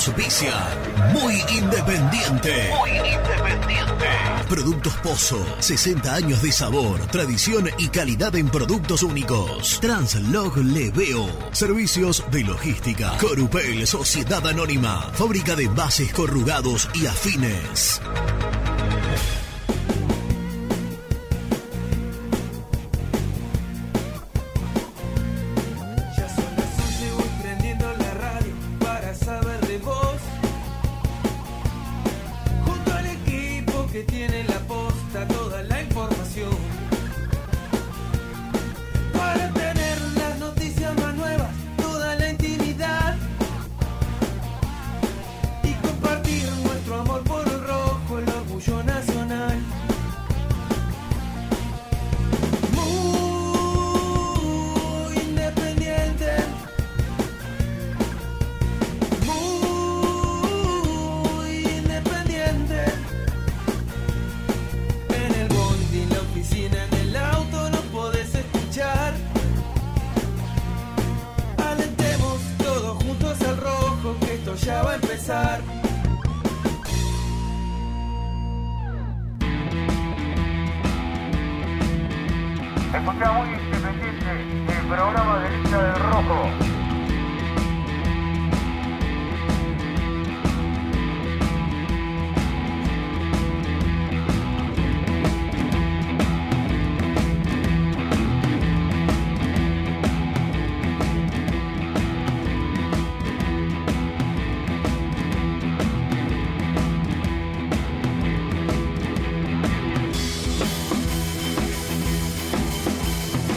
Auspicia. Muy independiente. Muy independiente. Productos Pozo. 60 años de sabor, tradición y calidad en productos únicos. Translog Leveo. Servicios de logística. Corupel Sociedad Anónima. Fábrica de bases corrugados y afines.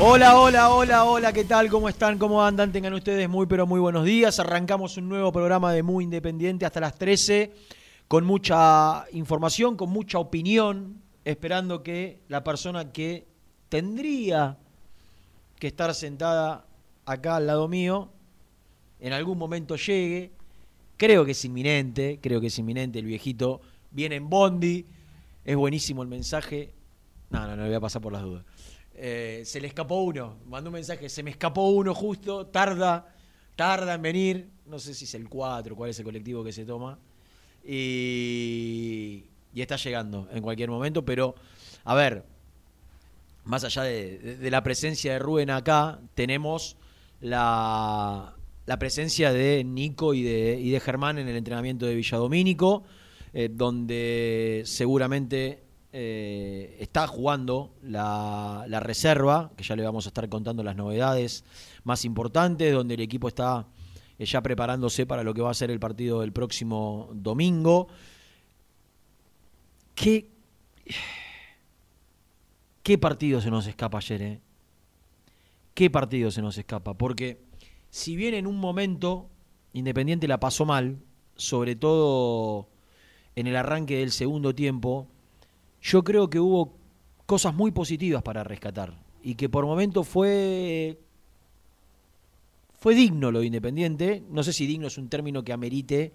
Hola, hola, hola, hola, ¿qué tal? ¿Cómo están? ¿Cómo andan? Tengan ustedes muy, pero muy buenos días. Arrancamos un nuevo programa de Muy Independiente hasta las 13, con mucha información, con mucha opinión, esperando que la persona que tendría que estar sentada acá al lado mío, en algún momento llegue. Creo que es inminente, creo que es inminente. El viejito viene en Bondi, es buenísimo el mensaje. No, no, no le voy a pasar por las dudas. Eh, se le escapó uno, mandó un mensaje, se me escapó uno justo, tarda, tarda en venir, no sé si es el 4, cuál es el colectivo que se toma, y, está llegando en cualquier momento, pero a ver, más allá de la presencia de Rubén acá, tenemos la, la presencia de Nico y de, y de Germán en el entrenamiento de Villadomínico, eh, donde seguramente eh, está jugando la, reserva, que ya le vamos a estar contando las novedades más importantes, donde el equipo está eh, ya preparándose para lo que va a ser el partido del próximo domingo. ¿Qué, qué partido se nos escapa ayer, eh? ¿Qué partido se nos escapa? Porque si bien en un momento Independiente la pasó mal, sobre todo en el arranque del segundo tiempo, yo creo que hubo cosas muy positivas para rescatar y que por momento fue fue digno lo de Independiente, no sé si digno es un término que amerite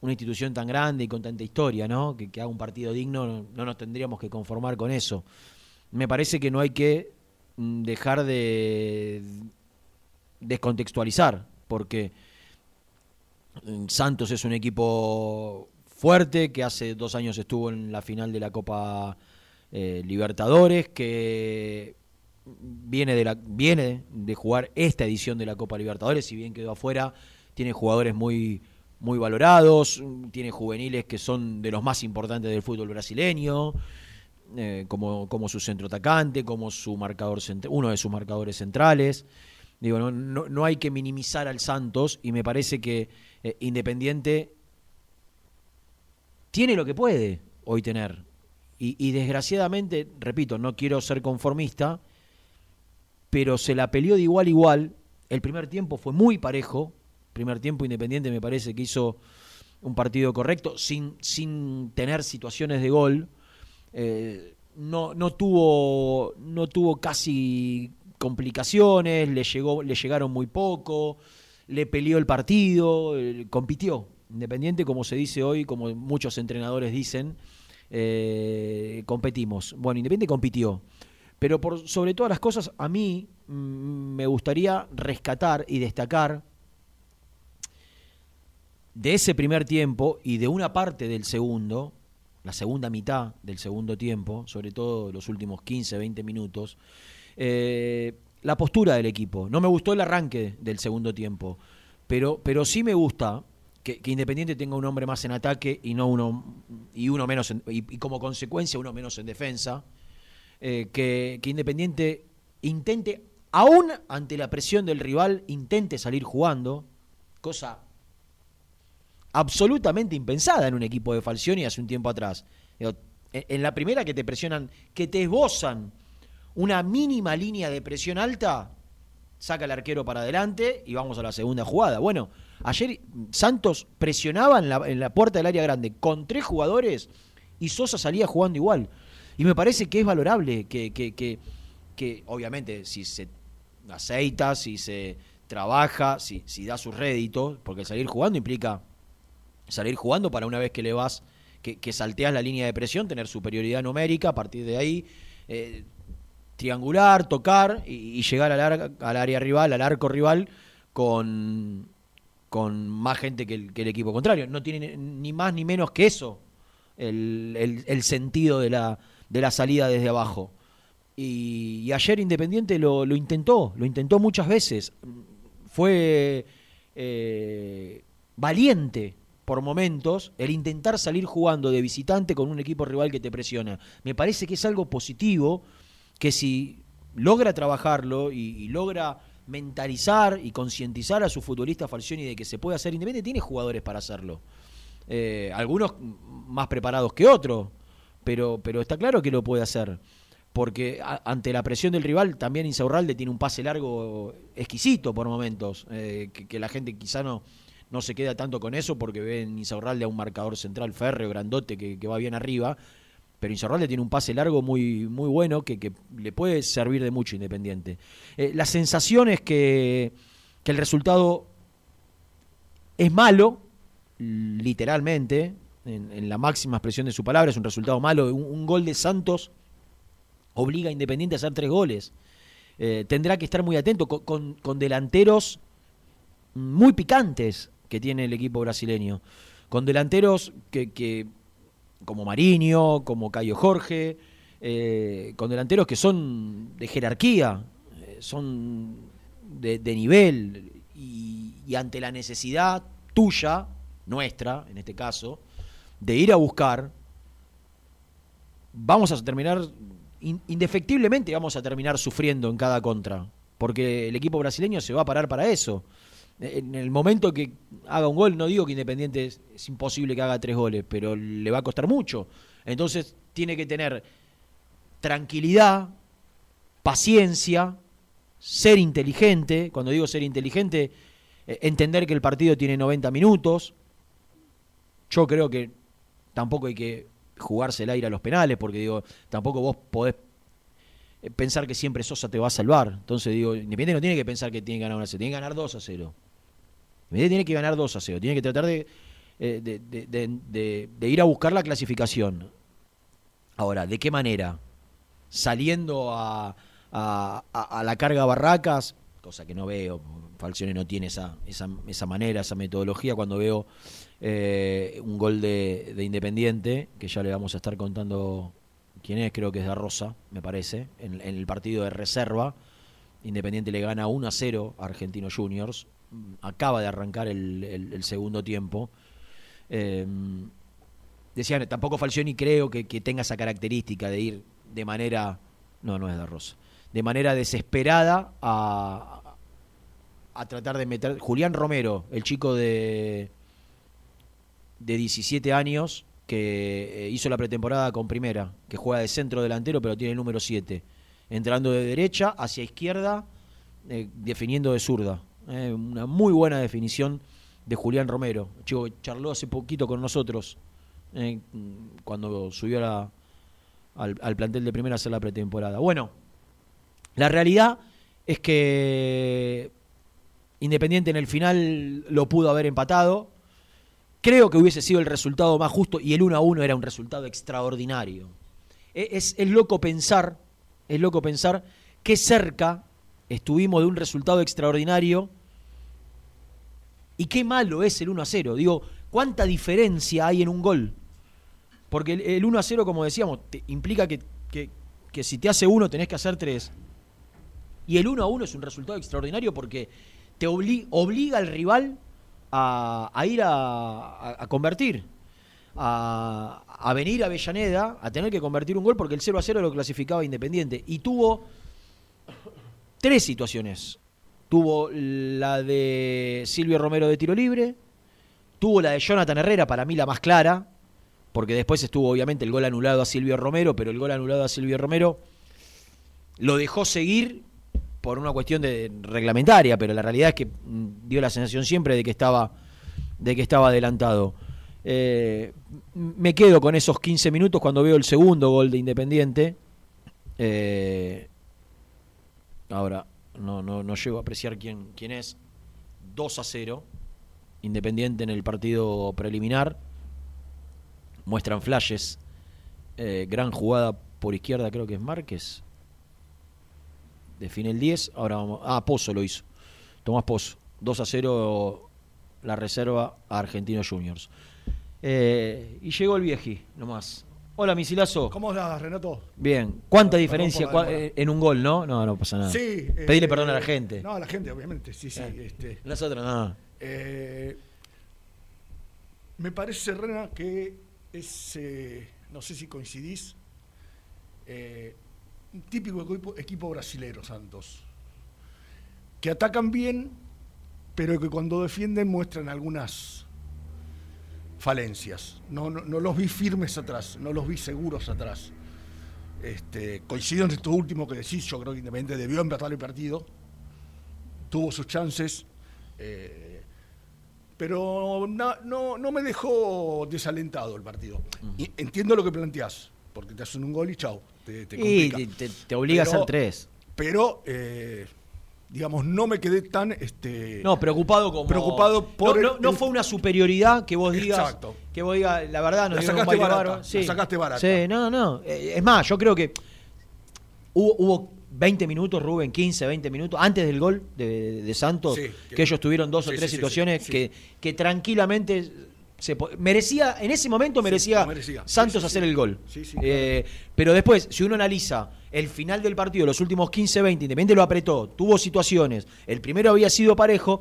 una institución tan grande y con tanta historia, ¿no? Que, haga un partido digno, no, no nos tendríamos que conformar con eso. Me parece que no hay que mm, dejar de descontextualizar, porque mm, Santos es un equipo fuerte, que hace dos años estuvo en la final de la Copa eh, Libertadores, que viene de, la, viene de jugar esta edición de la Copa Libertadores, si bien quedó afuera, tiene jugadores muy, muy valorados, tiene juveniles que son de los más importantes del fútbol brasileño, eh, como, como su centro atacante, como su marcador uno de sus marcadores centrales. Digo, no, no, no hay que minimizar al Santos y me parece que eh, Independiente tiene lo que puede hoy tener. Y, desgraciadamente, repito, no quiero ser conformista, pero se la peleó de igual a igual. El primer tiempo fue muy parejo. Primer tiempo Independiente me parece que hizo un partido correcto, sin, sin tener situaciones de gol. Eh, no, no, tuvo, no tuvo casi complicaciones, le, llegó, le llegaron muy poco, le peleó el partido, eh, compitió. Independiente, como se dice hoy, como muchos entrenadores dicen, eh, competimos. Bueno, Independiente compitió. Pero por sobre todas las cosas, a mí mm, me gustaría rescatar y destacar de ese primer tiempo y de una parte del segundo, la segunda mitad del segundo tiempo, sobre todo los últimos 15, 20 minutos, eh, la postura del equipo. No me gustó el arranque del segundo tiempo, pero, pero sí me gusta que, Independiente tenga un hombre más en ataque y no uno y uno menos y, como consecuencia uno menos en defensa. Eh, que, que Independiente intente, aún ante la presión del rival, intente salir jugando, cosa absolutamente impensada en un equipo de Falcioni hace un tiempo atrás. En la primera que te presionan, que te esbozan una mínima línea de presión alta, saca el arquero para adelante y vamos a la segunda jugada. Bueno, ayer Santos presionaba en la, puerta del área grande con tres jugadores y Sosa salía jugando igual. Y me parece que es valorable que, que, que, que obviamente, si se aceita, si se trabaja, si, si da su rédito, porque salir jugando implica salir jugando para una vez que le vas, que, salteas la línea de presión, tener superioridad numérica, a partir de ahí eh, triangular, tocar y, llegar al, al, área rival, al arco rival, con, con más gente que el, equipo contrario. No tiene ni más ni menos que eso el, sentido de la, de la salida desde abajo. Y, ayer Independiente lo, intentó, lo intentó muchas veces. Fue eh, valiente por momentos el intentar salir jugando de visitante con un equipo rival que te presiona. Me parece que es algo positivo que si logra trabajarlo y, logra mentalizar y concientizar a su futbolista Falcioni de que se puede hacer independiente, tiene jugadores para hacerlo. Eh, algunos más preparados que otros, pero, pero está claro que lo puede hacer. Porque ante la presión del rival, también Insaurralde tiene un pase largo exquisito por momentos, eh, que la gente quizá no, no se queda tanto con eso porque ve en Insaurralde a un marcador central férreo, grandote, que, va bien arriba. Pero Insaurralde tiene un pase largo muy, muy bueno que, le puede servir de mucho Independiente. Eh, la sensación es que, el resultado es malo, literalmente, en, la máxima expresión de su palabra, es un resultado malo. Un, gol de Santos obliga a Independiente a hacer tres goles. Eh, tendrá que estar muy atento con, con delanteros muy picantes que tiene el equipo brasileño. Con delanteros que, como Mariño, como Cayo Jorge, eh, con delanteros que son de jerarquía, eh, son de, nivel y, ante la necesidad tuya, nuestra en este caso, de ir a buscar, vamos a terminar, indefectiblemente vamos a terminar sufriendo en cada contra, porque el equipo brasileño se va a parar para eso en el momento que haga un gol, no digo que Independiente es, imposible que haga tres goles, pero le va a costar mucho. Entonces tiene que tener tranquilidad, paciencia, ser inteligente. Cuando digo ser inteligente, eh, entender que el partido tiene 90 minutos. Yo creo que tampoco hay que jugarse el aire a los penales, porque digo, tampoco vos podés eh, pensar que siempre Sosa te va a salvar. Entonces digo, Independiente no tiene que pensar que tiene que ganar 1 a 0, tiene que ganar 2 a 0. Independiente tiene que ganar 2 a 0, tiene que tratar eh, de, ir a buscar la clasificación. Ahora, ¿de qué manera? Saliendo a, a, la carga barracas, cosa que no veo, Falcione no tiene esa, esa, manera, esa metodología cuando veo eh, un gol de, Independiente, que ya le vamos a estar contando quién es, creo que es de Rosa, me parece, en, el partido de reserva. Independiente le gana 1 a 0 a Argentinos Juniors. Acaba de arrancar el, segundo tiempo. Eh, decían, tampoco Falcioni creo que, tenga esa característica de ir de manera. No, no es de Rosa. De manera desesperada a, a tratar de meter. Julián Romero, el chico de, de 17 años, que eh, hizo la pretemporada con primera, que juega de centro delantero pero tiene el número 7, entrando de derecha hacia izquierda, eh, definiendo de zurda. Eh, una muy buena definición de Julián Romero. Chico charló hace poquito con nosotros cuando subió al, plantel de primera a hacer la pretemporada. Bueno, la realidad es que Independiente en el final lo pudo haber empatado, Creo que hubiese sido el resultado más justo y el 1 a 1 era un resultado extraordinario. E, es, loco pensar, es loco pensar qué cerca estuvimos de un resultado extraordinario Y qué malo es el 1 a 0. Digo, ¿cuánta diferencia hay en un gol? Porque el, el 1 a 0, como decíamos, implica que, que- que si te hace uno tenés que hacer tres. Y el 1 a 1 es un resultado extraordinario porque te obli- obliga al rival a, ir a, a- convertir. A, a venir a Avellaneda a tener que convertir un gol porque el 0 a 0 lo clasificaba Independiente. Y tuvo tres situaciones. Tuvo la de Silvio Romero de tiro libre, tuvo la de Jonathan Herrera, para mí la más clara, porque después estuvo obviamente el gol anulado a Silvio Romero, pero el gol anulado a Silvio Romero lo dejó seguir por una cuestión de reglamentaria, pero la realidad es que mm, dio la sensación siempre de que estaba de que estaba adelantado. Eh, me quedo con esos 15 minutos cuando veo el segundo gol de Independiente. Eh, ahora no, no, no llego a apreciar quién, quién es. 2 a 0. Independiente en el partido preliminar. Muestran flashes. Eh, gran jugada por izquierda, creo que es Márquez. Define el 10. Ahora vamos. Ah, Pozo lo hizo. Tomás Pozo. 2 a 0 la reserva a Argentinos Juniors. Eh, y llegó el vieji, nomás. Hola, Misilazo. ¿Cómo andás, Renato? Bien. ¿Cuánta diferencia cua- en un gol, no? No, no pasa nada. Sí. Pedirle eh, perdón a la gente. No, a la gente, obviamente, sí, sí. Eh. Este, Nosotros no. eh, me parece, Rena, que es, eh, no sé si coincidís, un típico equipo, equipo brasilero, Santos, que atacan bien, pero que cuando defienden muestran algunas falencias. No, no, no los vi firmes atrás, no los vi seguros atrás. Este, coincido en esto último que decís, yo creo que Independiente debió empatar el partido, tuvo sus chances, eh, pero no, no me dejó desalentado el partido. Entiendo lo que planteás, porque te hacen un gol y chau, te, te Y complica. te, te- te obliga a Pero- hacer tres. Pero, eh, digamos, no me quedé tan... Este, No, preocupado como. Preocupado por No, no- no fue una superioridad que vos digas. Exacto. Que vos digas, la verdad, nos La sacaste barata, la sacaste barata. Sí, no, no. Eh, Es más, yo creo que hubo, hubo 20 minutos, Rubén, 15, 20 minutos, antes del gol de, de Santos, Sí, que, que- ellos tuvieron dos o sí, tres sí, sí, situaciones sí, sí. Que, que tranquilamente se merecía, en ese momento merecía. Santos Sí, sí, hacer el gol. Eh, pero después, si uno analiza el final del partido, los últimos 15, 20, Independiente lo apretó, tuvo situaciones, el primero había sido parejo.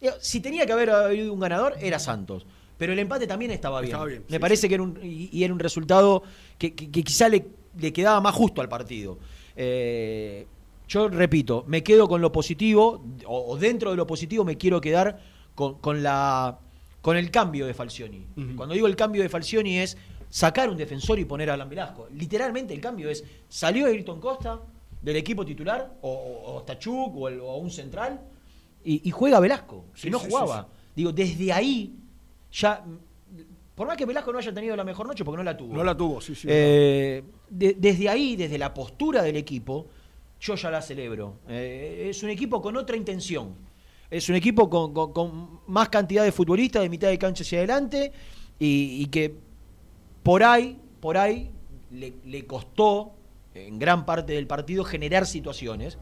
Digo, Si tenía que haber habido un ganador, era Santos. Pero el empate también estaba bien. Estaba bien, Me parece que era un, y, y era un resultado que, que- que quizá le, le quedaba más justo al partido. Eh, yo repito, me quedo con lo positivo, o, o dentro de lo positivo me quiero quedar con, con la, con el cambio de Falcioni. Cuando digo el cambio de Falcioni es sacar un defensor y poner a Alan Velasco. Literalmente el cambio es, salió Ayrton Costa del equipo titular, o, o, o Stachuk, o, el- o un central, y, y juega Velasco, Sí, que no sí, jugaba. sí, Digo, desde ahí ya... Por más que Velasco no haya tenido la mejor noche, porque no la tuvo. No la tuvo, sí, sí. Eh, de- desde ahí, desde la postura del equipo, yo ya la celebro. Eh, es un equipo con otra intención. Es un equipo con, más cantidad de futbolistas de mitad de cancha hacia adelante y, que por ahí, por ahí le, costó en gran parte del partido generar situaciones.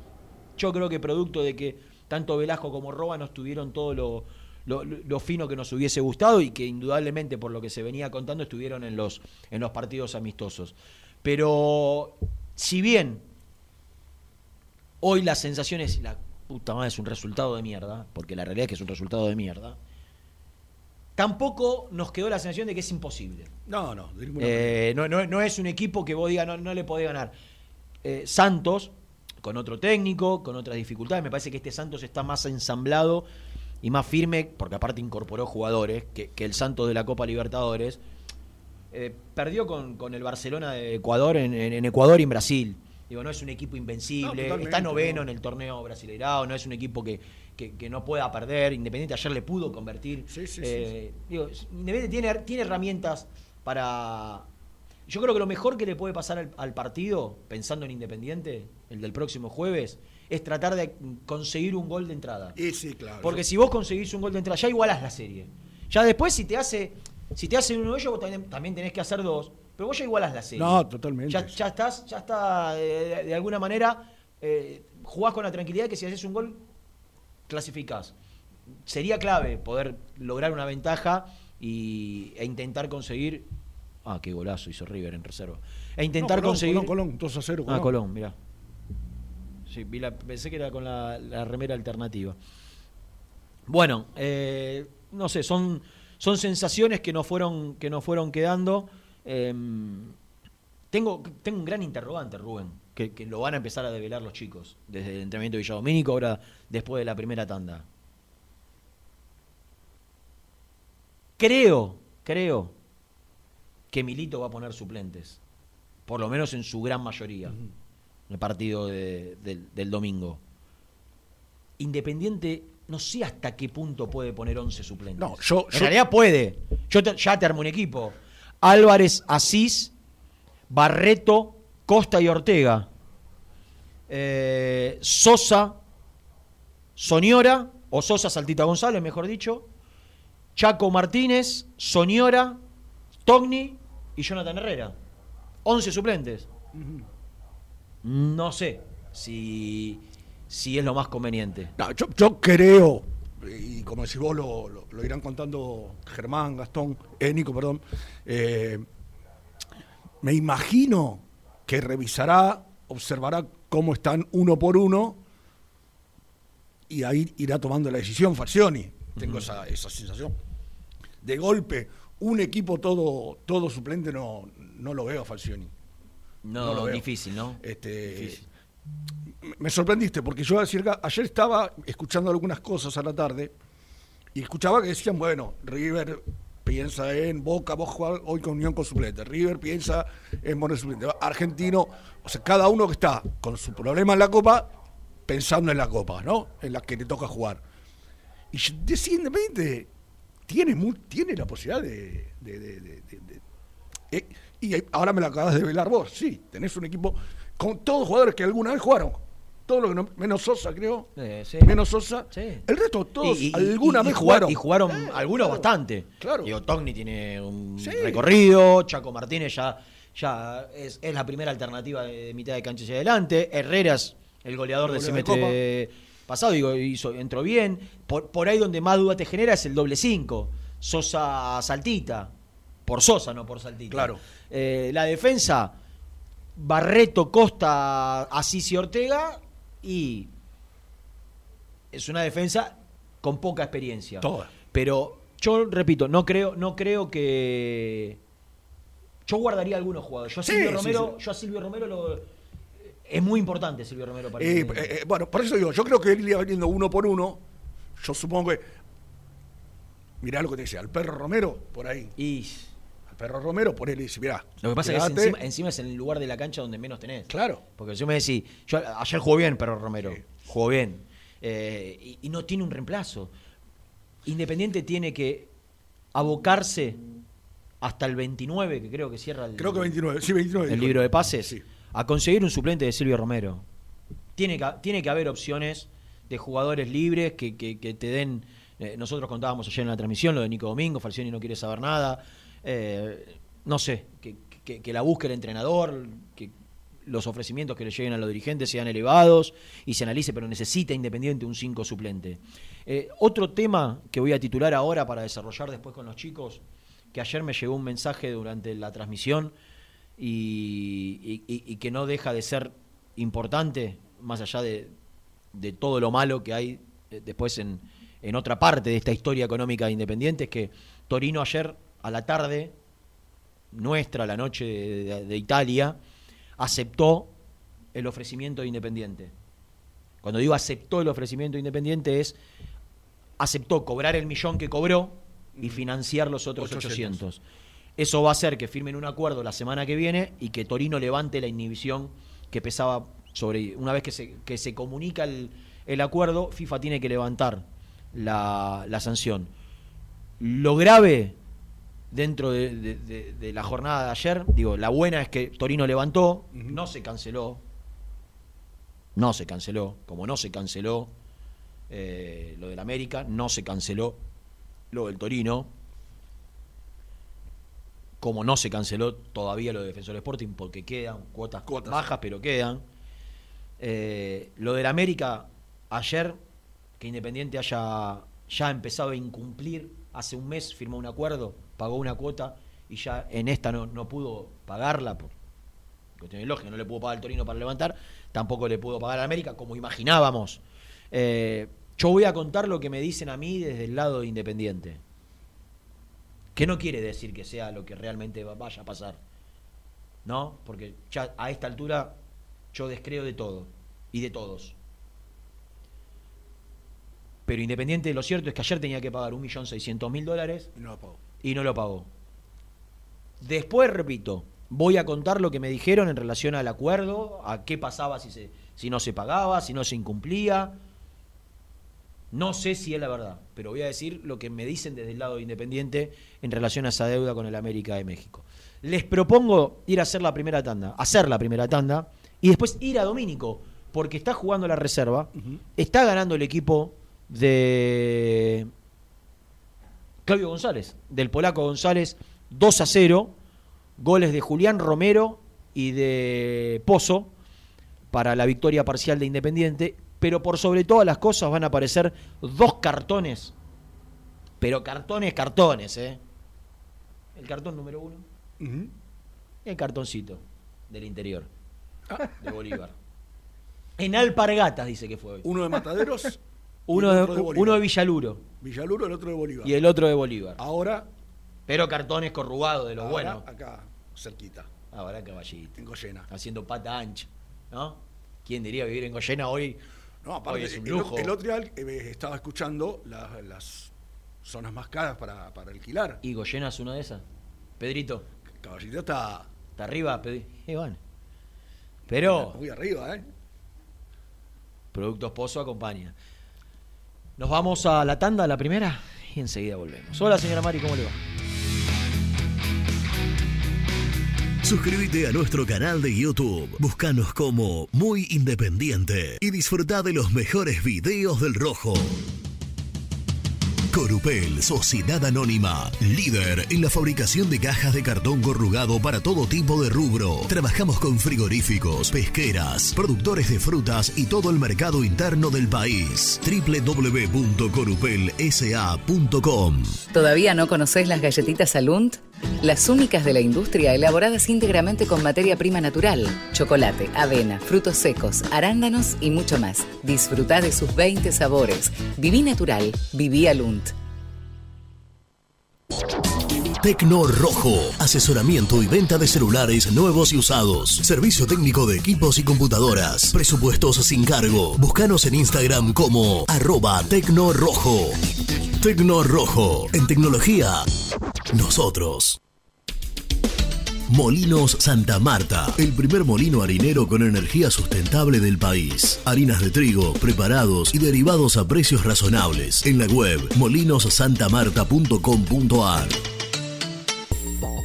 Yo creo que producto de que tanto Velasco como Roba no estuvieron todo lo fino que nos hubiese gustado y que indudablemente por lo que se venía contando estuvieron en los, en los partidos amistosos. Pero si bien hoy la sensación es la puta madre es un resultado de mierda, porque la realidad es que es un resultado de mierda, tampoco nos quedó la sensación de que es imposible. No, no, de. Eh, no, no- no es un equipo que vos digas no, no le podés ganar. Eh, Santos, con otro técnico, con otras dificultades, me parece que este Santos está más ensamblado y más firme, porque aparte incorporó jugadores, que, que el Santos de la Copa Libertadores. Eh, perdió con, con el Barcelona de Ecuador en, en- en Ecuador y en Brasil. Digo, no es un equipo No, invencible, totalmente, está noveno no. en el torneo brasileirao, no es un equipo que, que- que no pueda perder. Independiente ayer le pudo convertir. Sí, sí, sí, Eh, digo, Independiente tiene, tiene herramientas para. Yo creo que lo mejor que le puede pasar al, al partido, pensando en Independiente, el del próximo jueves, es tratar de conseguir un gol de entrada. Y sí, claro. Porque si vos conseguís un gol de entrada, ya igualás la serie. Ya después, si te hace, si te hace uno de ellos, vos también, también tenés que hacer dos. Pero vos ya igualás la serie. No, totalmente. Ya, ya estás, ya está, eh, de, de alguna manera, eh, jugás con la tranquilidad que si haces un gol, clasificás. sería clave poder lograr una ventaja y, e intentar conseguir. Ah, qué golazo hizo River en reserva. E intentar No, Colón, conseguir. Colón, Colón, 2 a 0. Ah, Colón, mirá. Sí, vi la- pensé que era con la, la remera alternativa. Bueno, eh, no sé, son, son sensaciones que nos fueron, que nos fueron quedando. Eh, tengo, tengo un gran interrogante, Rubén, que, que lo van a empezar a develar los chicos desde el entrenamiento de Villadomínico, ahora después de la primera tanda. Creo, creo que Milito va a poner suplentes, por lo menos en su gran mayoría, en el partido de- del, del domingo. Independiente, no sé hasta qué punto puede poner 11 suplentes. No, yo- en yo- realidad puede. Yo te- ya te armo un equipo. Álvarez, Asís, Barreto, Costa y Ortega. Eh, Sosa, Soñora, o Sosa Saltita González, mejor dicho. Chaco Martínez, Soñora, Togni y Jonathan Herrera. 11 suplentes. No sé si, si es lo más conveniente. No, yo, yo creo, y como decís vos, lo, lo- lo irán contando Germán, Gastón, eh, Nico, perdón. eh, me imagino que revisará, observará cómo están uno por uno y ahí irá tomando la decisión Falcioni. Tengo esa, esa sensación. De golpe, un equipo todo, todo suplente no, no lo veo a Falcioni. No, No lo veo. difícil, ¿no? Este, Difícil. Me- sorprendiste porque yo ayer, estaba escuchando algunas cosas a la tarde y escuchaba que decían, bueno, River piensa en Boca, vos jugás hoy con Unión con suplente, River piensa en Mono suplente, Argentino, o sea, cada uno que está con su problema en la Copa, pensando en la Copa, ¿no? En la que le toca jugar. Y Independiente tiene, tiene la posibilidad de... eh, y ahora me la acabas de velar vos, sí, tenés un equipo con todos jugadores que alguna vez jugaron. Todo lo que no- menos Sosa, creo. Eh, sí. Menos Sosa. Sí. El resto, todos Y- y- alguna y- vez jugar- jugaron. Y jugaron Eh, algunos claro, bastante. Claro. Digo, Togni tiene un Sí. recorrido, Chaco Martínez ya, ya es, es la primera alternativa de, de mitad de cancha hacia adelante. Herreras, el goleador El del semestre pasado, digo, hizo, entró bien. Por, por ahí donde más duda te genera es el doble 5. Sosa Saltita. Por Sosa, no por Saltita. Claro. Eh, la defensa, Barreto, Costa, Asís y Ortega. Y es una defensa con poca experiencia. Toda. Pero yo repito, no creo, no creo que. Yo guardaría algunos jugadores. Yo a Silvio sí, Romero, sí. yo a Silvio Romero lo. Es muy importante Silvio Romero para Eh, eh, eh, bueno, por eso digo, yo creo que él iba viniendo uno por uno. Yo supongo que. Mirá lo que te decía, al perro Romero, por ahí. Y Al perro Romero, por él y dice, mirá. lo que pasa es que encima, encima es en el lugar de la cancha donde menos tenés. Claro. Porque si me decís, yo ayer jugó bien Perro Romero, Sí. jugó bien, eh, y, y no tiene un reemplazo. Independiente tiene que abocarse hasta el 29, que creo que cierra el, Creo que 29. Sí, 29. el libro de pases, Sí. a conseguir un suplente de Silvio Romero. Tiene que, tiene que haber opciones de jugadores libres que, que- que te den. eh, nosotros contábamos ayer en la transmisión lo de Nico Domingo, Falcioni no quiere saber nada. Eh, no sé, que, que- la busque el entrenador, que los ofrecimientos que le lleguen a los dirigentes sean elevados y se analice, pero necesita Independiente un 5 suplente. Eh, otro tema que voy a titular ahora para desarrollar después con los chicos, que ayer me llegó un mensaje durante la transmisión y que no deja de ser importante, más allá de, de todo lo malo que hay eh, después en, en otra parte de esta historia económica de Independiente, es que Torino ayer a la tarde, nuestra, la noche de, de- de Italia, aceptó el ofrecimiento de Independiente. Cuando digo aceptó el ofrecimiento de Independiente es aceptó cobrar el millón que cobró y financiar los otros 800. 800. Eso va a hacer que firmen un acuerdo la semana que viene y que Torino levante la inhibición que pesaba sobre... Una vez que se, que se comunica el, el acuerdo, FIFA tiene que levantar la, la sanción. Lo grave dentro de, de- de- de la jornada de ayer, digo, la buena es que Torino levantó, no se canceló, no se canceló, como no se canceló eh, lo del América, no se canceló lo del Torino, como no se canceló todavía lo de Defensor Sporting, porque quedan cuotas, Cuotas. bajas, pero quedan. Eh, lo del América, ayer, que Independiente haya ya empezado a incumplir. Hace un mes firmó un acuerdo, pagó una cuota y ya en esta no, no pudo pagarla por cuestiones lógicas. No le pudo pagar al Torino para levantar, tampoco le pudo pagar a América, como imaginábamos. Eh, yo voy a contar lo que me dicen a mí desde el lado de Independiente. Que no quiere decir que sea lo que realmente va- vaya a pasar. ¿No? Porque ya a esta altura yo descreo de todo y de todos. Pero Independiente, lo cierto es que ayer tenía que pagar 1.600.000 dólares Y no lo pagó. Y no lo pagó. Después, repito, voy a contar lo que me dijeron en relación al acuerdo, a qué pasaba si, se, si no se pagaba, si no se incumplía. No sé si es la verdad, pero voy a decir lo que me dicen desde el lado de Independiente en relación a esa deuda con el América de México. Les propongo ir a hacer la primera tanda, hacer la primera tanda y después ir a Domínico, porque está jugando la reserva, está ganando el equipo de Claudio González, del polaco González, 2 a 0, goles de Julián Romero y de Pozo para la victoria parcial de Independiente, pero por sobre todas las cosas van a aparecer dos cartones, pero cartones, cartones, ¿eh? El cartón número uno y el cartoncito del interior de Bolívar. En Alpargatas dice que fue hoy. Uno de Mataderos, Uno de, uno de Villaluro Villaluro, el otro de Bolívar. y el otro de Bolívar. Ahora, Pero cartones corrugados de lo ahora, bueno. acá, cerquita, Ahora caballito. en Goyena. Haciendo pata ancha. ¿No? ¿Quién diría vivir en Goyena hoy? No, aparte, Hoy es un el, lujo. el otro día eh, estaba escuchando las, las zonas más caras para, para alquilar. ¿Y Goyena es una de esas? Pedrito, Caballito está ¿está arriba? Pedri- Y bueno. Pero muy arriba, ¿eh? Productos Pozo acompaña. Nos vamos a la tanda, la primera, y enseguida volvemos. Hola, señora Mari, ¿cómo le va? Suscríbete a nuestro canal de YouTube. Búscanos como Muy Independiente y disfruta de los mejores videos del Rojo. Corupel, Sociedad Anónima, líder en la fabricación de cajas de cartón corrugado para todo tipo de rubro. Trabajamos con frigoríficos, pesqueras, productores de frutas y todo el mercado interno del país. www.corupelsa.com ¿Todavía no conocés las galletitas Alunt? Las únicas de la industria elaboradas íntegramente con materia prima natural, chocolate, avena, frutos secos, arándanos y mucho más. Disfruta de sus 20 sabores. Viví natural, viví Alunt. Tecno Rojo, asesoramiento y venta de celulares nuevos y usados. Servicio técnico de equipos y computadoras. Presupuestos sin cargo. Búscanos en Instagram como arroba Tecno Rojo. Tecno Rojo, en tecnología, nosotros. Molinos Santa Marta, el primer molino harinero con energía sustentable del país. Harinas de trigo, preparados y derivados a precios razonables. En la web molinosantamarta.com.ar.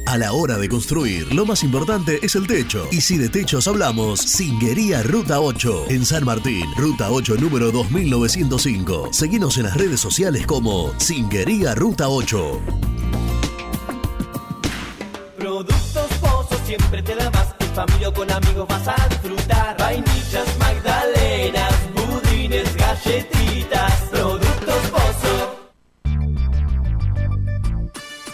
A la hora de construir, lo más importante es el techo. Y si de techos hablamos, Singuería Ruta 8. En San Martín, Ruta 8 número 2905. Seguinos en las redes sociales como Singuería Ruta 8. Productos Pozos siempre te da más. En familia o con amigos vas a disfrutar. Vainillas, magdalenas, budines, galletitas.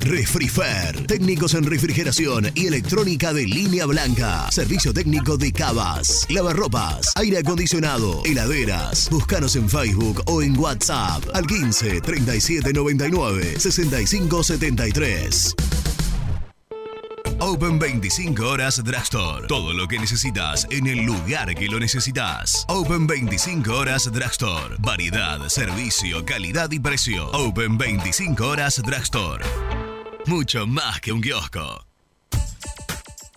Refrifer, técnicos en refrigeración y electrónica de línea blanca. Servicio técnico de cavas, lavarropas, aire acondicionado, heladeras. Búscanos en Facebook o en WhatsApp al 15 37 99 65 73. Open 25 horas Drugstore. Todo lo que necesitas en el lugar que lo necesitas. Open 25 horas Drugstore. Variedad, servicio, calidad y precio. Open 25 horas Drugstore. Mucho más que un kiosco.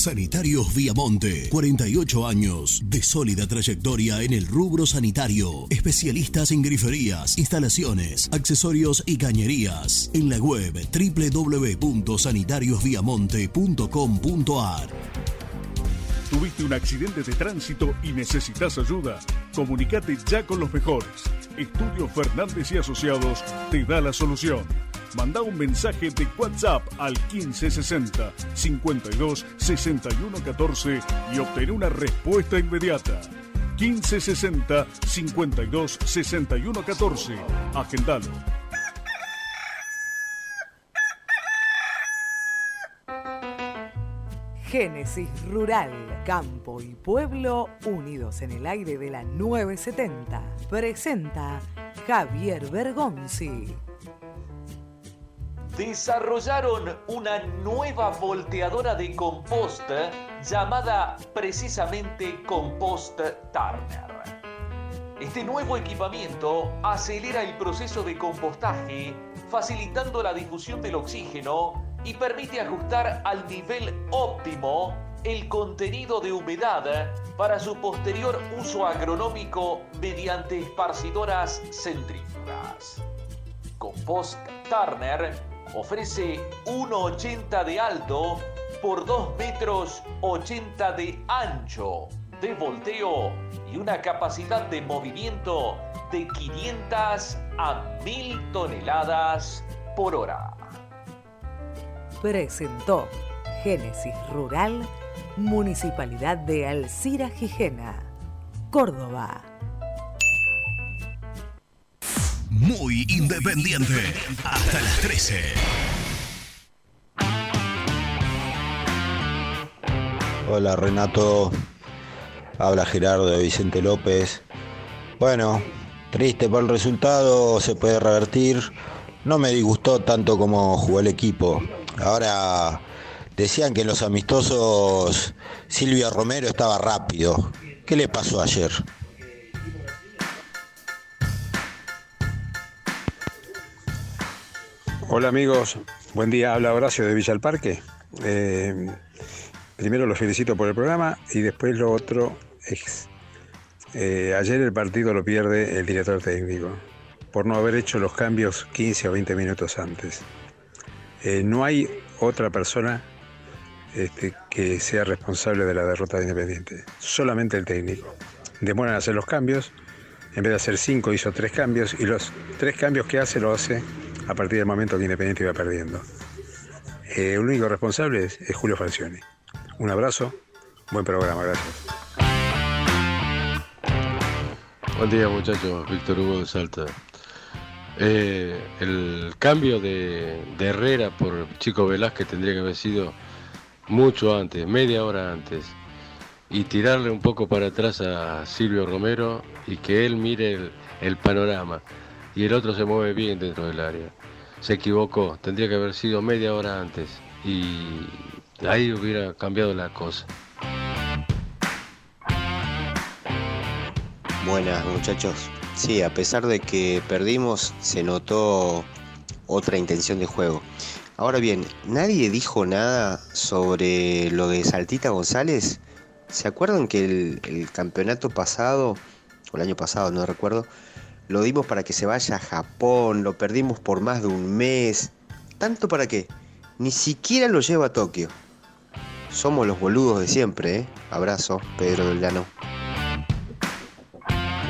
Sanitarios Viamonte, 48 años de sólida trayectoria en el rubro sanitario. Especialistas en griferías, instalaciones, accesorios y cañerías. En la web www.sanitariosviamonte.com.ar. ¿Tuviste un accidente de tránsito y necesitas ayuda? Comunicate ya con los mejores. Estudio Fernández y Asociados te da la solución. Manda un mensaje de WhatsApp al 1560 52 61 14 y obtén una respuesta inmediata. 1560 52 61 14. Agendalo. Génesis Rural, Campo y Pueblo unidos en el aire de la 970. Presenta Javier Bergonzi. Desarrollaron una nueva volteadora de compost llamada precisamente Compost Turner. Este nuevo equipamiento acelera el proceso de compostaje, facilitando la difusión del oxígeno y permite ajustar al nivel óptimo el contenido de humedad para su posterior uso agronómico mediante esparcidoras centrífugas. Compost Turner ofrece 1,80 de alto por 2 metros 80 de ancho de volteo y una capacidad de movimiento de 500 a 1000 toneladas por hora presentó Génesis Rural, Municipalidad de Alcira Gijena, Córdoba. Muy independiente. Hasta las 13. Hola Renato, habla Gerardo de Vicente López. Bueno, Triste por el resultado, se puede revertir. No me disgustó tanto como jugó el equipo. Ahora decían que en los amistosos Silvio Romero estaba rápido. ¿Qué le pasó ayer? Hola amigos, buen día, habla Horacio de Villa del Parque. Eh, primero los felicito por el programa y después lo otro es, eh, ayer el partido lo pierde el director técnico por no haber hecho los cambios 15 o 20 minutos antes. Eh, no hay otra persona este, que sea responsable de la derrota de Independiente, solamente el técnico. Demoran hacer los cambios, en vez de hacer cinco hizo tres cambios y los tres cambios que hace lo hace a partir del momento que Independiente iba perdiendo. Eh, el único responsable es, Julio Falcioni. Un abrazo, buen programa, gracias. Buen día muchachos, Víctor Hugo de Salta. Eh, el cambio de, Herrera por Chico Velázquez tendría que haber sido mucho antes, media hora antes, y tirarle un poco para atrás a Silvio Romero y que él mire el panorama y el otro se mueve bien dentro del área. Se equivocó, tendría que haber sido media hora antes y ahí hubiera cambiado la cosa. Buenas muchachos. Sí, a pesar de que perdimos, se notó otra intención de juego. Ahora bien, nadie dijo nada sobre lo de Saltita González. ¿Se acuerdan que el, el campeonato pasado, o el año pasado, no recuerdo, lo dimos para que se vaya a Japón, lo perdimos por más de un mes? ¿Tanto para qué? Ni siquiera lo lleva a Tokio. Somos los boludos de siempre, ¿eh? Abrazo, Pedro Delgado.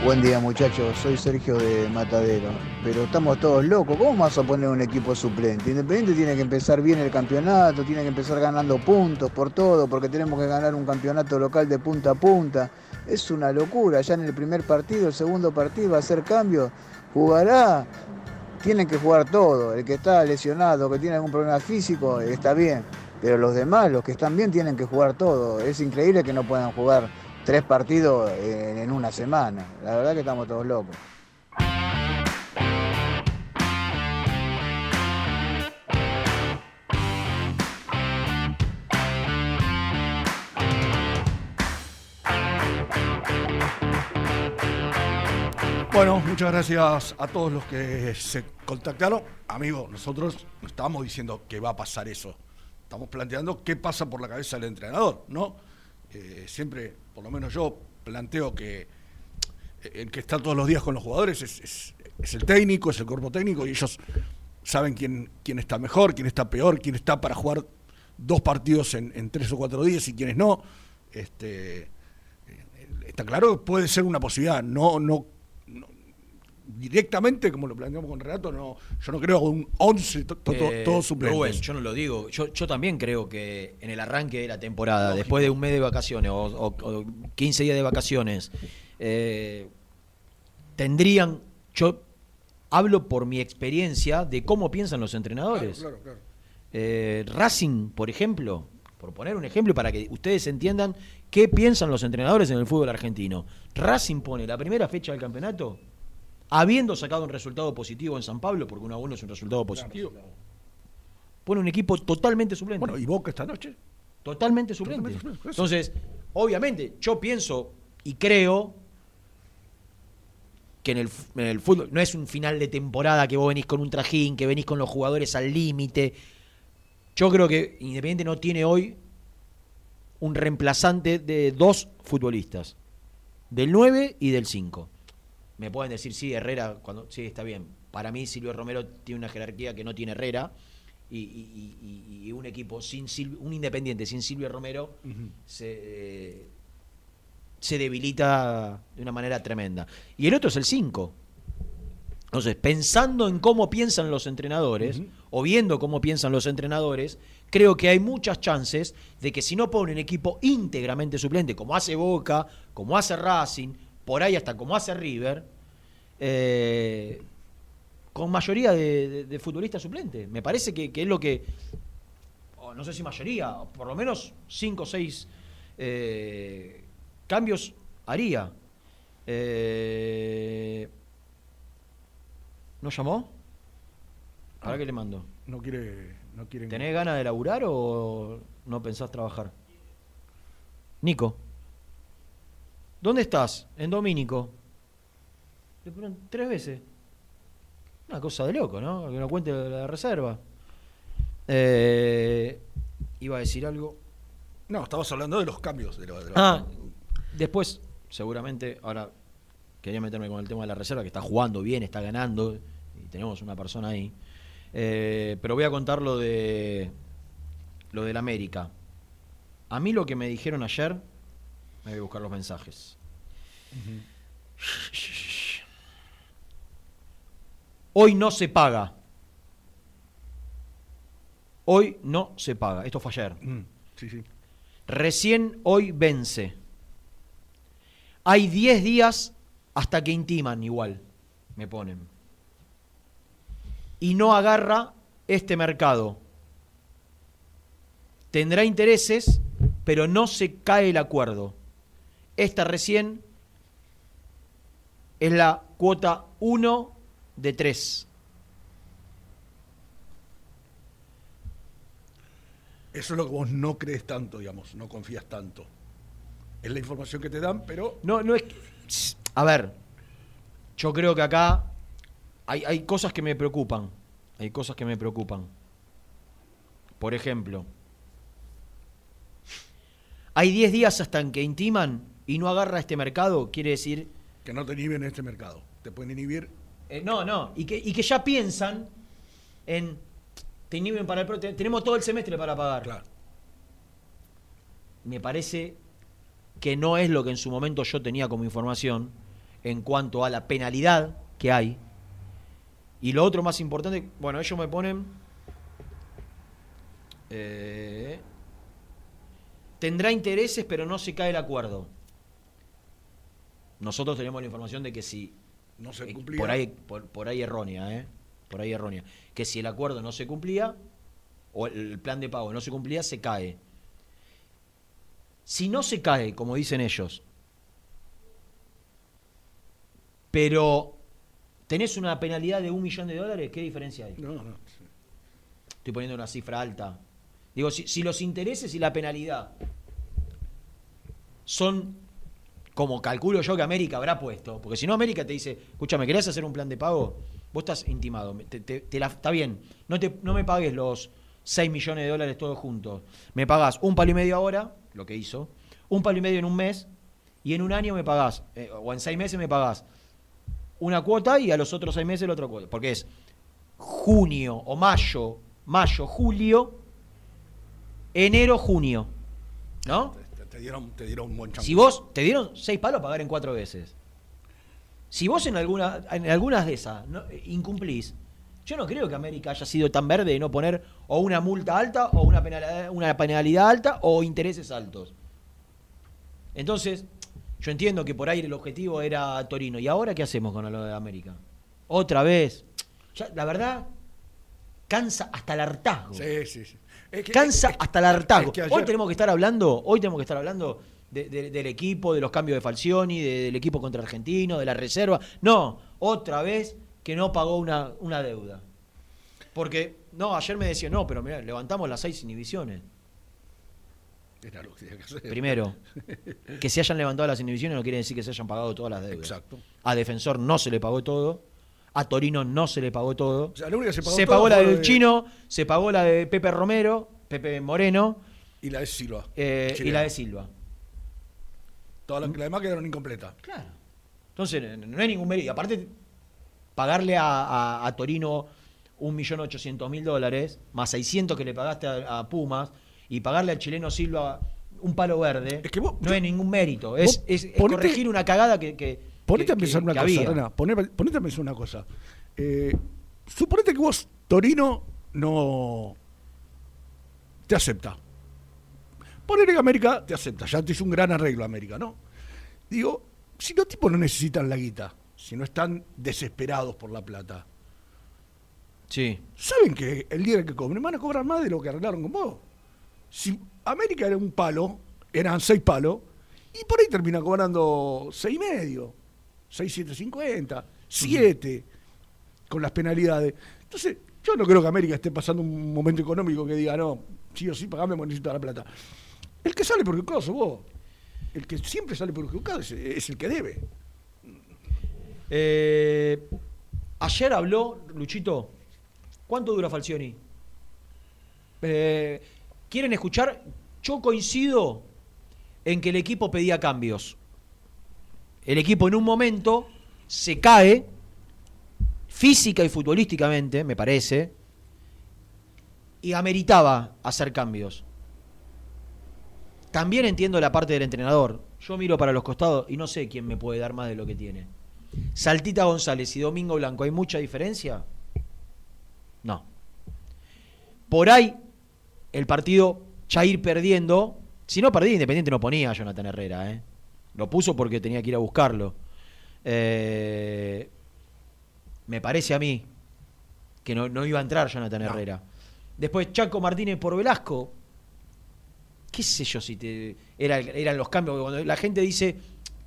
Buen día muchachos, soy Sergio de Matadero, pero estamos todos locos, ¿cómo vamos a poner un equipo suplente? Independiente tiene que empezar bien el campeonato, tiene que empezar ganando puntos por todo, porque tenemos que ganar un campeonato local de punta a punta. Es una locura, ya en el primer partido, el segundo partido va a hacer cambio, jugará, tienen que jugar todo, el que está lesionado, que tiene algún problema físico, está bien, pero los demás, los que están bien, tienen que jugar todo. Es increíble que no puedan jugar tres partidos en, en una semana. La verdad que estamos todos locos. Bueno, muchas gracias a todos los que se contactaron. Amigos, nosotros no estamos diciendo que va a pasar eso. Estamos planteando qué pasa por la cabeza del entrenador, ¿no? Eh, siempre, por lo menos yo, planteo que eh, el que está todos los días con los jugadores es, el técnico, es el cuerpo técnico, y ellos saben quién, quién está mejor, quién está peor, quién está para jugar dos partidos en, tres o cuatro días y quiénes no. Este, eh, está claro que puede ser una posibilidad, no, no- directamente, como lo planteamos con Renato, no, yo no creo un 11 to- to- Eh, todos suplentes. Rubén, yo no lo digo. Yo, yo también creo que en el arranque de la temporada, después de un mes de vacaciones o, o- o 15 días de vacaciones, eh, tendrían. Yo hablo por mi experiencia de cómo piensan los entrenadores. Claro, claro, claro. Eh, Racing, por ejemplo, por poner un ejemplo para que ustedes entiendan qué piensan los entrenadores en el fútbol argentino. Racing pone la primera fecha del campeonato habiendo sacado un resultado positivo en San Pablo, porque 1 a 1 es un resultado positivo. Pone un equipo totalmente suplente. Bueno, ¿y Boca esta noche? Totalmente suplente. Totalmente. Entonces, obviamente, yo pienso y creo que en el, en el fútbol no es un final de temporada que vos venís con un trajín, que venís con los jugadores al límite. Yo creo que Independiente no tiene hoy un reemplazante de dos futbolistas, del 9 y del 5. Me pueden decir, sí, Herrera, cuando sí, está bien. Para mí Silvio Romero tiene una jerarquía que no tiene Herrera y, y- y- y un equipo sin Silvio, un Independiente sin Silvio Romero se, eh, se debilita de una manera tremenda. Y el otro es el 5. Entonces, pensando en cómo piensan los entrenadores, o viendo cómo piensan los entrenadores, creo que hay muchas chances de que si no pone un equipo íntegramente suplente, como hace Boca, como hace Racing, por ahí hasta como hace River, eh, con mayoría de, de- de futbolistas suplentes. Me parece que, que es lo que, no sé si mayoría, por lo menos cinco o seis eh, cambios haría. Eh, ¿No llamó? ¿Para qué le mando? No quiere. No quiere ¿Tenés ganas de laburar o no pensás trabajar? Nico. ¿Dónde estás? En Domínico. Le ponen tres veces. Una cosa de loco, ¿no? Que no cuente la reserva. Eh, iba a decir algo. No, estabas hablando de los cambios de, lo- de lo- Ah, después, seguramente, ahora quería meterme con el tema de la reserva, que está jugando bien, está ganando, y tenemos una persona ahí. Eh, pero voy a contar lo de lo del América. A mí lo que me dijeron ayer, me voy a buscar los mensajes. Hoy no se paga. Hoy no se paga. Esto fue ayer. Mm, sí, sí. Recién hoy vence. Hay 10 días hasta que intiman igual, me ponen. Y no agarra este mercado. Tendrá intereses, pero no se cae el acuerdo. Esta recién es la cuota 1 de 3. Eso es lo que vos no crees tanto, digamos, no confías tanto. Es la información que te dan, pero No, no es. A ver, yo creo que acá hay, hay cosas que me preocupan. Hay cosas que me preocupan. Por ejemplo, hay 10 días hasta en que intiman y no agarra este mercado, quiere decir. que no te inhiben en este mercado. Te pueden inhibir. Eh, no, no, y que, y que ya piensan en. Te inhiben para el. te- Tenemos todo el semestre para pagar. Me parece que no es lo que en su momento yo tenía como información en cuanto a la penalidad que hay. Y lo otro más importante, bueno, ellos me ponen... eh, tendrá intereses, pero no se cae el acuerdo. Nosotros tenemos la información de que si... No se eh, cumplía. Por ahí, por, por ahí errónea, ¿eh? Por ahí errónea. Que si el acuerdo no se cumplía, o el plan de pago no se cumplía, se cae. Si no se cae, como dicen ellos, pero tenés una penalidad de un millón de dólares, ¿qué diferencia hay? No, no. Estoy poniendo una cifra alta. Digo, si, si los intereses y la penalidad son como calculo yo que América habrá puesto, porque si no América te dice, escúchame, ¿querés hacer un plan de pago? Vos estás intimado, te- está bien, no, te, no me pagues los 6 millones de dólares todos juntos, me pagás un palo y medio ahora, lo que hizo, un palo y medio en un mes, y en un año me pagás, eh, o en seis meses me pagás una cuota y a los otros seis meses la otra cuota, porque es junio o mayo, mayo, julio, enero, junio, ¿no? Te, dieron, te dieron un buen. Si vos te dieron seis palos a pagar en cuatro veces. Si vos en, alguna, en algunas de esas no, incumplís, yo no creo que América haya sido tan verde de no poner o una multa alta o una penalidad, una penalidad alta o intereses altos. Entonces, yo entiendo que por ahí el objetivo era Torino. ¿Y ahora qué hacemos con lo de América? Otra vez. Ya, la verdad, cansa hasta el hartazgo. Sí, sí, sí. Es que- Cansa es- hasta el hartazgo. es que Hoy tenemos que estar hablando, hoy tenemos que estar hablando de- de- del equipo, de los cambios de Falcioni, de- del equipo contra Argentino, de la reserva. No, otra vez que no pagó una, una deuda. Porque, no, ayer me decía, no, pero mira, levantamos las seis inhibiciones. Era lo que tenía que hacer. Primero, que se hayan levantado las inhibiciones no quiere decir que se hayan pagado todas las deudas. Exacto. A Defensor no se le pagó todo. A Torino no se le pagó todo. O sea, la única que se pagó se todo pagó la del de- Chino, se pagó la de Pepe Romero, Pepe Moreno Y la de Silva. eh, y la de Silva. Todas las las demás quedaron incompletas. Claro. Entonces, no- hay ningún mérito. Aparte, pagarle a, a- a Torino 1.800.000 dólares, más 600 que le pagaste a, a Pumas, y pagarle al chileno Silva un palo verde, no hay ningún mérito. Es, es- es ponete- corregir una cagada que, que, Ponete a pensar una cosa. Rena. Poné- ponete a pensar una cosa. Eh, suponete que vos, Torino, no te acepta. Ponele que América te acepta. Ya te hizo un gran arreglo América, ¿no? Digo, si los tipos no necesitan la guita, si no están desesperados por la plata, Sí. saben que el día que cobren van a cobrar más de lo que arreglaron con vos. Si América era un palo, eran seis palos, y por ahí termina cobrando seis y medio, seis, siete, cincuenta, siete. con las penalidades. Entonces, yo no creo que América esté pasando un momento económico que diga, no, sí o sí, pagame, porque necesito la plata. El que sale perjudicado sos vos. El que siempre sale perjudicado es, es el que debe. Eh, ayer habló, Luchito, ¿cuánto dura Falcioni? Eh, ¿Quieren escuchar? Yo coincido en que el equipo pedía cambios. El equipo en un momento se cae, física y futbolísticamente, me parece, y ameritaba hacer cambios. También entiendo la parte del entrenador. Yo miro para los costados y no sé quién me puede dar más de lo que tiene. Saltita González y Domingo Blanco, ¿hay mucha diferencia? No. Por ahí, el partido ya ir perdiendo. Si no perdía, Independiente no ponía a Jonathan Herrera. ¿eh? Lo puso porque tenía que ir a buscarlo. Eh, me parece a mí que no, no iba a entrar Jonathan Herrera. Después Chaco Martínez por Velasco. ¿Qué sé yo si te. Era, eran los cambios. Cuando la gente dice.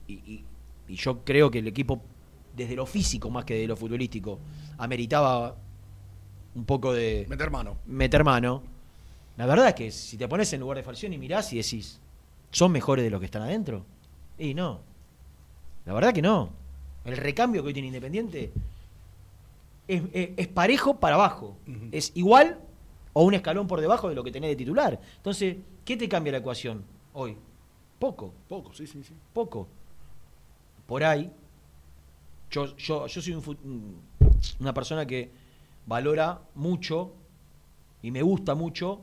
Y, y- y yo creo que el equipo, desde lo físico más que de lo futbolístico, ameritaba un poco de. Meter mano. Meter mano. La verdad es que si te pones en lugar de Falcioni y mirás y decís, ¿son mejores de los que están adentro? Y no. La verdad que no. El recambio que hoy tiene Independiente es, es- es parejo para abajo. Es igual o un escalón por debajo de lo que tenés de titular. Entonces, ¿qué te cambia la ecuación hoy? Poco. Poco, sí, sí, sí. Poco. Por ahí, yo, yo, yo soy un- una persona que valora mucho y me gusta mucho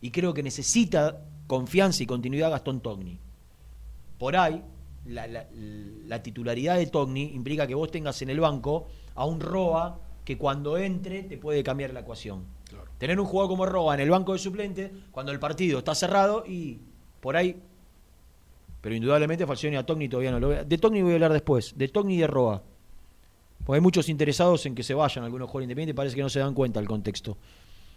y creo que necesita confianza y continuidad Gastón Togni. Por ahí, la, la- la titularidad de Togni implica que vos tengas en el banco a un Roa que cuando entre te puede cambiar la ecuación. Tener un jugador como Roa en el banco de suplente cuando el partido está cerrado y por ahí pero indudablemente Falcioni a Togni todavía no lo ve. De Togni voy a hablar después, de Togni y de Roa. Porque hay muchos interesados en que se vayan algunos jugadores independientes, parece que no se dan cuenta del contexto.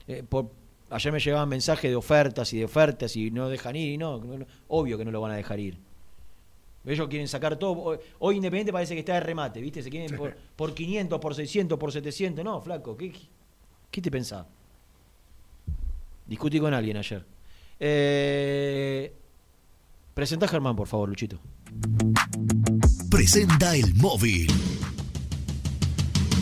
Eh, por- ayer me llegaban mensajes de ofertas y de ofertas y no dejan ir y no, obvio que no lo van a dejar ir. Ellos quieren sacar todo. Hoy- Independiente parece que está de remate, ¿viste? Se quieren por, por 500, por 600, por 700. No, flaco, ¿qué, qué te pensás? Discutí con alguien ayer. Eh, presenta a Germán, por favor, Luchito. Presenta el móvil.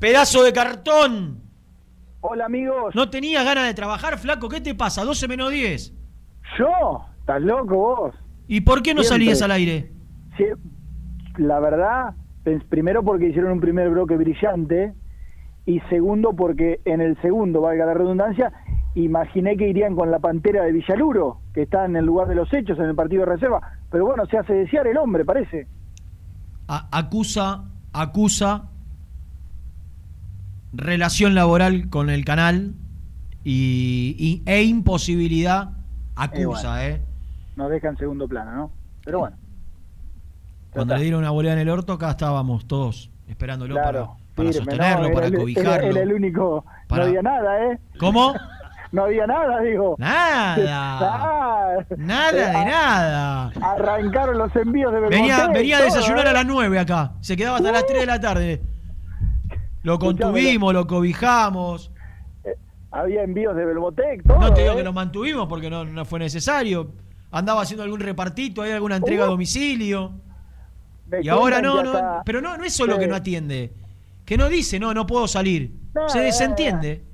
Pedazo de cartón. Hola amigos. ¿No tenías ganas de trabajar, flaco? ¿Qué te pasa? 12 menos 10. ¿Yo? ¿Estás loco vos? ¿Y por qué no Siempre. salías al aire? Sí, la verdad, primero porque hicieron un primer bloque brillante y segundo porque en el segundo, valga la redundancia, imaginé que irían con la pantera de Villaluro, que está en el lugar de los hechos en el partido de reserva. Pero bueno, se hace desear el hombre, parece. A- acusa, acusa relación laboral con el canal y, y- e imposibilidad acusa, Eh, ¿eh? Nos deja en segundo plano, ¿no? Pero bueno, Cuando le dieron una volea en el orto, acá estábamos todos esperándolo claro. para, para firme, sostenerlo, ¿no? para el- cobijarlo. Era, el único. Para- No había nada, ¿eh? ¿Cómo? No había nada, digo. Nada. Nada de eh, nada. Arrancaron los envíos de Venía, Belmonte, venía a todo, desayunar ¿eh? a las 9 acá. Se quedaba hasta las 3 de la tarde. Lo contuvimos, lo cobijamos. Había envíos de Belmotec, todo. No te digo ¿eh? que lo mantuvimos porque no, no fue necesario. Andaba haciendo algún repartito, hay alguna entrega a Uh. domicilio. Me Y ahora no, no. Pero no, no es solo Sí. que no atiende. Que no dice, no, no puedo salir. Se desentiende.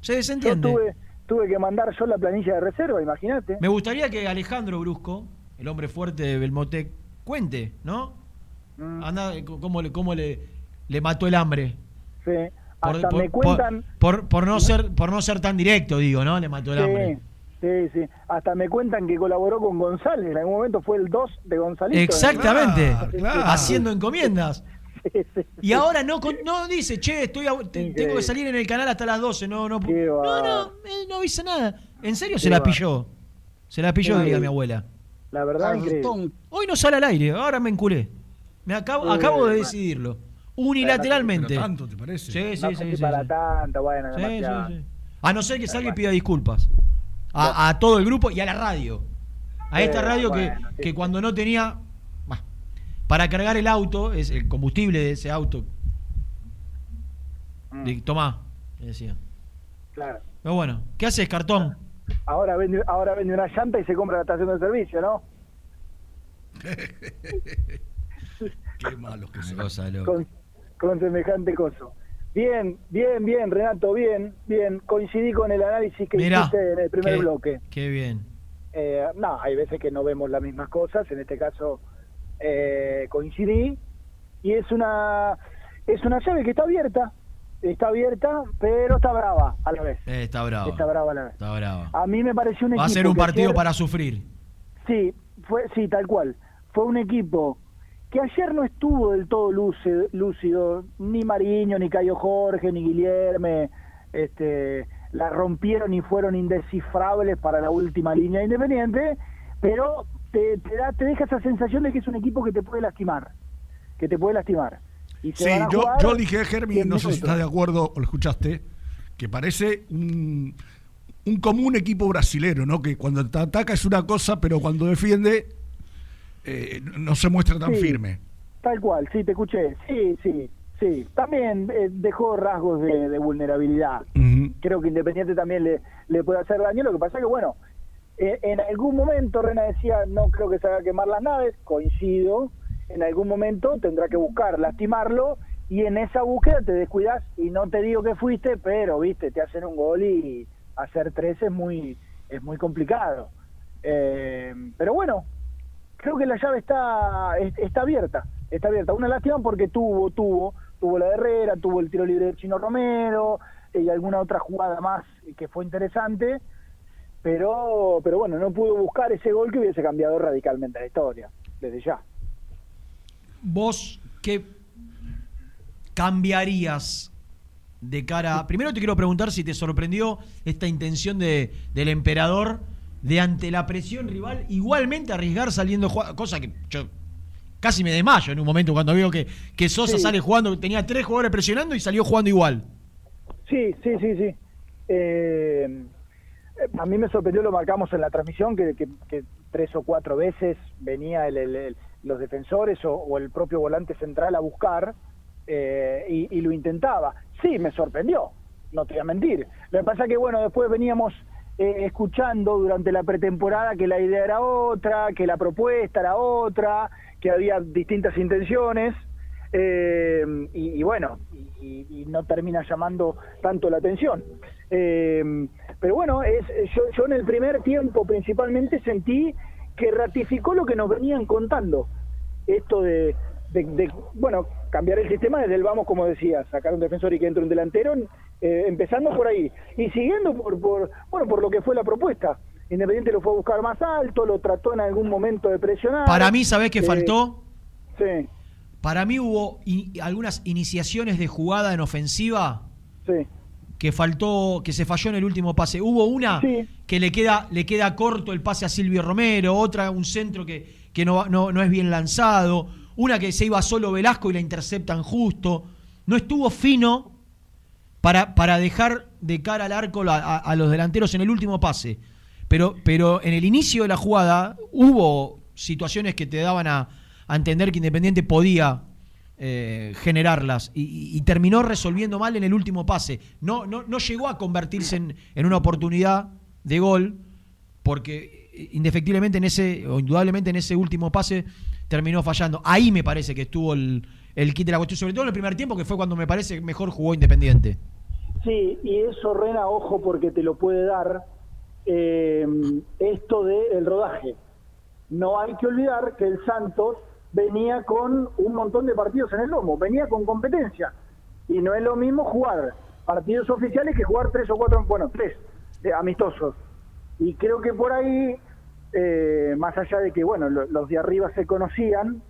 Se desentiende. Yo tuve, tuve que mandar yo la planilla de reserva, imagínate. Me gustaría que Alejandro Brusco, el hombre fuerte de Belmotec, cuente, ¿no? Mm. Anda, c- cómo, le, cómo le, le mató el hambre. Sí. Hasta por- me cuentan. por- por no ser, por no ser tan directo, digo, ¿no? Le mató el hambre. Sí, sí, sí. Hasta me cuentan que colaboró con González. En algún momento fue el 2 de González. Exactamente. Sí, sí. Haciendo encomiendas. Y ahora no, no dice, che, estoy a- te- tengo que salir en el canal hasta las 12. No, no, no, no, eh, no dice nada. ¿En serio se la pilló? Se la pilló, diga mi abuela. La verdad, increíble. Hoy no sale al aire, ahora me enculé. Me acabo, acabo de decidirlo. Unilateralmente. Pero tanto, ¿te parece? Sí, sí, No sí. sé sí, para sí. tanto, bueno, Sí, demasiado. sí, sí. A no ser que salga y pida disculpas. A, a todo el grupo y a la radio. A esta radio bueno, que, que cuando no tenía. bah, para cargar el auto, es el combustible de ese auto. Mm. Tomá, le decía. Claro. Pero bueno, ¿qué haces, cartón? Ahora vende, ahora vende una llanta y se compra la estación de servicio, ¿no? Qué malos que son. Cosa. Con, con semejante coso. Bien, bien, bien, Renato, bien, bien. Coincidí con el análisis que Mirá, hiciste en el primer qué- bloque. Qué bien. Eh, no, hay veces que no vemos las mismas cosas. En este caso eh, coincidí y es una es una llave que está abierta, está abierta, pero está brava a la vez. Eh, está bravo. Está brava a la vez. Está bravo. A mí me pareció un Va a equipo ser un partido ayer- para sufrir. Sí, fue, sí, tal cual. Fue un equipo que ayer no estuvo del todo lúcido, lúcido ni Mariño, ni Cayo Jorge, ni Guillerme, este, la rompieron y fueron indescifrables para la última línea de Independiente, pero te, te, da, te deja esa sensación de que es un equipo que te puede lastimar, que te puede lastimar. Y Sí, yo, yo dije a Germi, 100 no sé si estás de acuerdo o lo escuchaste, que parece un, un común equipo brasilero, ¿no? Que cuando te ataca es una cosa, pero cuando defiende eh, no se muestra tan Sí. firme. Tal cual, sí, te escuché. Sí, sí, sí. También eh, dejó rasgos de, de vulnerabilidad. Creo que Independiente también le, le puede hacer daño. Lo que pasa que, bueno, eh, en algún momento Rena decía, no creo que se haga quemar las naves. Coincido. En algún momento tendrá que buscar lastimarlo y en esa búsqueda te descuidas y no te digo que fuiste, pero, viste, te hacen un gol y hacer tres es muy, es muy complicado. Eh, pero bueno, creo que la llave está es- está abierta está abierta una lástima porque tuvo tuvo tuvo la Herrera tuvo el tiro libre de Chino Romero eh, y alguna otra jugada más que fue interesante pero pero bueno no pudo buscar ese gol que hubiese cambiado radicalmente la historia desde ya ¿Vos qué cambiarías de cara? Primero te quiero preguntar si te sorprendió esta intención de, del emperador de ante la presión rival igualmente arriesgar saliendo jugando, cosa que yo casi me desmayo en un momento cuando veo que, que Sosa Sí. sale jugando, tenía tres jugadores presionando y salió jugando igual. Sí, sí, sí, sí. Eh, eh, a mí me sorprendió, lo marcamos en la transmisión, que, que- que tres o cuatro veces venía el- el- el- los defensores o, o el propio volante central a buscar eh, y, y lo intentaba. Sí, me sorprendió, no te voy a mentir. Lo que pasa que, bueno, después veníamos eh, escuchando durante la pretemporada que la idea era otra, que la propuesta era otra, que había distintas intenciones. Eh, y, bueno, y no termina llamando tanto la atención. Eh, pero bueno, es, yo, yo en el primer tiempo principalmente sentí que ratificó lo que nos venían contando. Esto de, de- de, bueno, cambiar el sistema desde el vamos, como decía, sacar un defensor y que entre un delantero, eh, empezando por ahí. Y siguiendo por, por, bueno, por lo que fue la propuesta. Independiente lo fue a buscar más alto, lo trató en algún momento de presionar. Para mí, ¿sabés qué Eh, faltó? Sí, Para mí hubo algunas iniciaciones de jugada en ofensiva sí. que faltó, que se falló en el último pase. Hubo una que le queda, le queda corto el pase a Silvio Romero, otra un centro que, que no, no, no es bien lanzado, una que se iba solo Velasco y la interceptan justo. No estuvo fino para, para dejar de cara al arco a, los delanteros en el último pase. Pero, pero en el inicio de la jugada hubo situaciones que te daban a, entender que Independiente podía eh, generarlas y terminó resolviendo mal en el último pase. No, no, no llegó a convertirse en, en una oportunidad de gol porque eh, indefectiblemente en ese, o indudablemente en ese último pase terminó fallando. Ahí me parece que estuvo el, el kit de la cuestión, sobre todo en el primer tiempo, que fue cuando me parece mejor jugó Independiente. Sí, y eso, Rena, ojo, porque te lo puede dar eh, esto del rodaje. No hay que olvidar que el Santos venía con un montón de partidos en el lomo, venía con competencia. Y no es lo mismo jugar partidos oficiales que jugar tres o cuatro, bueno, tres eh, amistosos. Y creo que por ahí, eh, más allá de que, bueno, lo- los de arriba se conocían,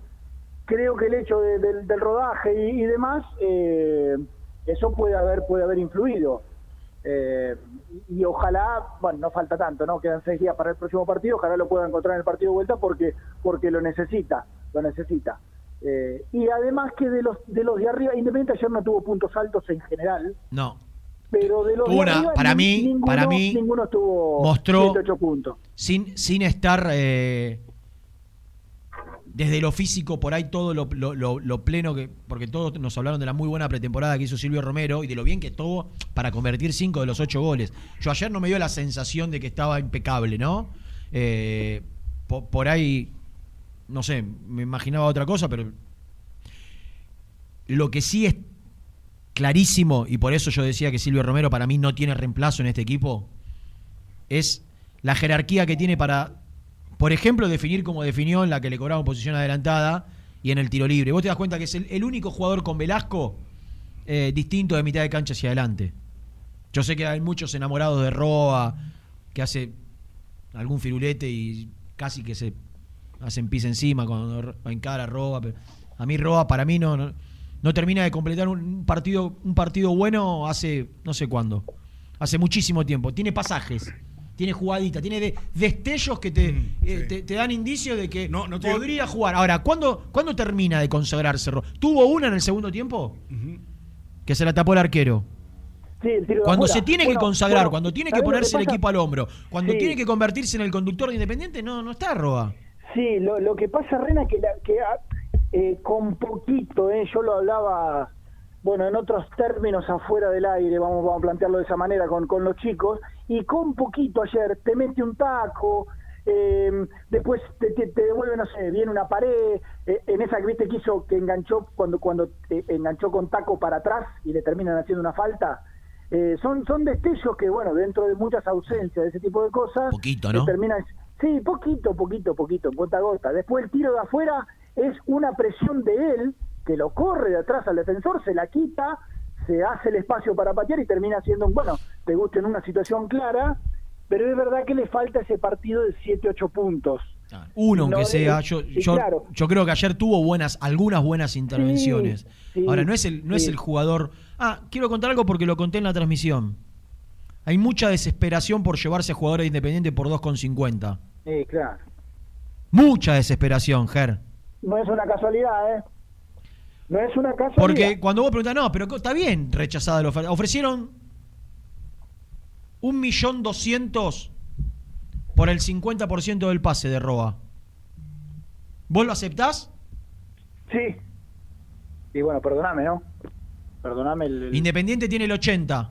creo que el hecho de- del, rodaje y, demás, eh, eso puede haber, puede haber influido. Eh, y, y ojalá, bueno, no falta tanto, ¿no? Quedan seis días para el próximo partido, ojalá lo pueda encontrar en el partido de vuelta porque, porque lo necesita, lo necesita. Eh, y además que de los de los de arriba, Independiente ayer no tuvo puntos altos en general, No. Pero de los de una- arriba para mí- ninguno, para mí ninguno tuvo mostró- 7, 8 puntos. Sin, sin estar eh, desde lo físico por ahí todo lo, lo- lo- lo pleno que. Porque todos nos hablaron de la muy buena pretemporada que hizo Silvio Romero y de lo bien que estuvo para convertir cinco de los ocho goles. Yo ayer no me dio la sensación de que estaba impecable, ¿no? Eh, po- por ahí. No sé, me imaginaba otra cosa, pero. Lo que sí es clarísimo, y por eso yo decía que Silvio Romero para mí no tiene reemplazo en este equipo, es la jerarquía que tiene para, por ejemplo, definir como definió en la que le cobraban posición adelantada y en el tiro libre. Vos te das cuenta que es el, único jugador con Velasco eh, distinto de mitad de cancha hacia adelante. Yo sé que hay muchos enamorados de Roa, que hace algún firulete y casi que se hacen pis encima cuando encara Roa. Pero a mí Roa, para mí, no, no termina de completar un partido, un partido bueno hace no sé cuándo. Hace muchísimo tiempo. Tiene pasajes, tiene jugadita, tiene de- destellos que te, eh, te, te dan indicios de que no tiene- podría jugar. Ahora, ¿cuándo, ¿cuándo termina de consagrarse Roa? ¿Tuvo una en el segundo tiempo? Que se la tapó el arquero. Sí, el tiro de Cuando se tiene que consagrar, bueno, cuando tiene que ¿sabés lo ponerse el equipo al hombro, cuando Sí. tiene que convertirse en el conductor de Independiente, no, no está Roa. Sí, lo, lo que pasa, Rena, que, la, que eh, con poquito, eh, yo lo hablaba, bueno, en otros términos afuera del aire, vamos, vamos a plantearlo de esa manera con, con los chicos, y con poquito ayer te mete un taco, eh, después te, te- te devuelve, no sé, viene una pared, eh, en esa que viste que hizo, que enganchó cuando, cuando eh, enganchó con taco para atrás y le terminan haciendo una falta. Eh, son, son destellos que, bueno, dentro de muchas ausencias de ese tipo de cosas, Poquito, ¿no? terminan, sí, poquito, poquito, poquito, en gota a gota. Después el tiro de afuera es una presión de él, que lo corre de atrás al defensor, se la quita, se hace el espacio para patear y termina siendo, un bueno, te gusta en una situación clara, pero es verdad que le falta ese partido de 7, 8 puntos. Uno, No, aunque sea. Yo, yo, claro. yo creo que ayer tuvo buenas, algunas buenas intervenciones. sí, Ahora, no es el, no es el jugador. Ah, quiero contar algo porque lo conté en la transmisión. Hay mucha desesperación por llevarse a jugadores independientes por 2,50. Sí, claro. Mucha desesperación, Ger. No es una casualidad, ¿eh? No es una casualidad. Porque cuando vos preguntás, no, pero está bien rechazada la oferta. Ofrecieron un millón doscientos por el 50% del pase de Roa. ¿Vos lo aceptás? Sí. Y bueno, perdóname, ¿no? Perdóname el... el- Independiente tiene el 80.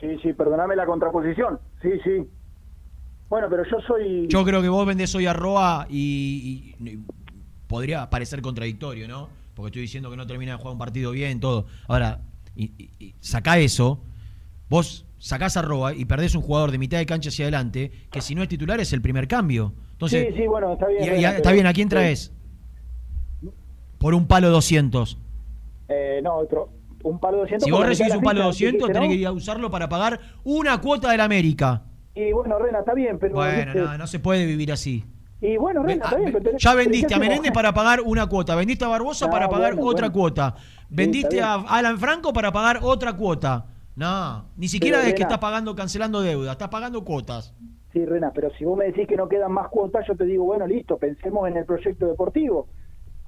Sí, sí, perdóname la contraposición. Sí, sí. Bueno, pero yo soy... Yo creo que vos vendés hoy a Roa y, y- y podría parecer contradictorio, ¿no? Porque estoy diciendo que no termina de jugar un partido bien, todo. Ahora, y, y- y sacá eso, vos sacás a Roa y perdés un jugador de mitad de cancha hacia adelante, que si no es titular es el primer cambio. Entonces, sí, sí, bueno, está bien. y- está bien, ¿a quién traes? Por un palo 200. Eh, no, otro. Un palo de 200. Si vos recibís un palo ficha, 200, dijiste, tenés ¿no? que ir a usarlo para pagar una cuota del América. Y bueno, Rena, está bien, pero... Bueno, no, no se puede vivir así. Y bueno, está bien, pero tenés- Ya vendiste ¿qué a? Menéndez para pagar una cuota, vendiste a Barbosa Ah, para pagar bueno, otra bueno. cuota, vendiste a Alan Franco para pagar otra cuota. No, ni siquiera Pero, es que estás pagando, cancelando deuda, estás pagando cuotas. Sí, Rena, pero si vos me decís que no quedan más cuotas, yo te digo, bueno, listo, pensemos en el proyecto deportivo.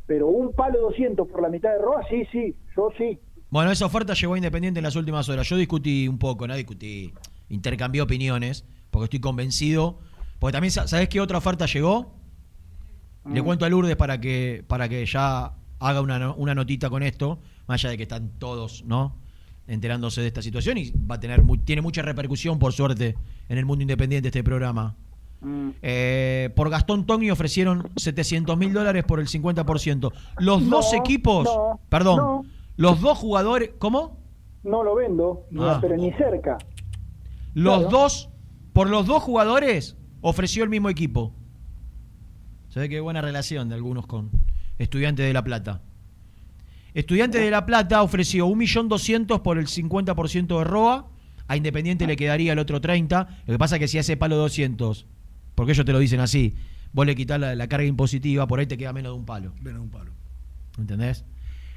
Pero un palo 200 por la mitad de Roa, sí, sí, yo sí. Bueno, esa oferta llegó a Independiente en las últimas horas. Yo discutí un poco, no discutí, intercambié opiniones, porque estoy convencido. Porque también, sa- ¿sabés qué otra oferta llegó? Le Mm. cuento a Lourdes para que, para que ya haga una, una notita con esto, más allá de que están todos, ¿no? Enterándose de esta situación y va a tener tiene mucha repercusión, por suerte, en el mundo independiente este programa. Mm. Eh, por Gastón Togni ofrecieron 700 mil dólares por el 50%. Los No, dos equipos, no, perdón, no. los dos jugadores, ¿cómo? No lo vendo, Ah. pero ni cerca. Los Claro. dos, por los dos jugadores, ofreció el mismo equipo. Se ve que buena relación de algunos con Estudiantes de La Plata. Estudiantes de La Plata ofreció 1.200.000 por el 50% de ROA. A Independiente le quedaría el otro 30. Lo que pasa es que si hace palo 200, porque ellos te lo dicen así, vos le quitas la, la carga impositiva, por ahí te queda menos de un palo. Menos de un palo. ¿Entendés?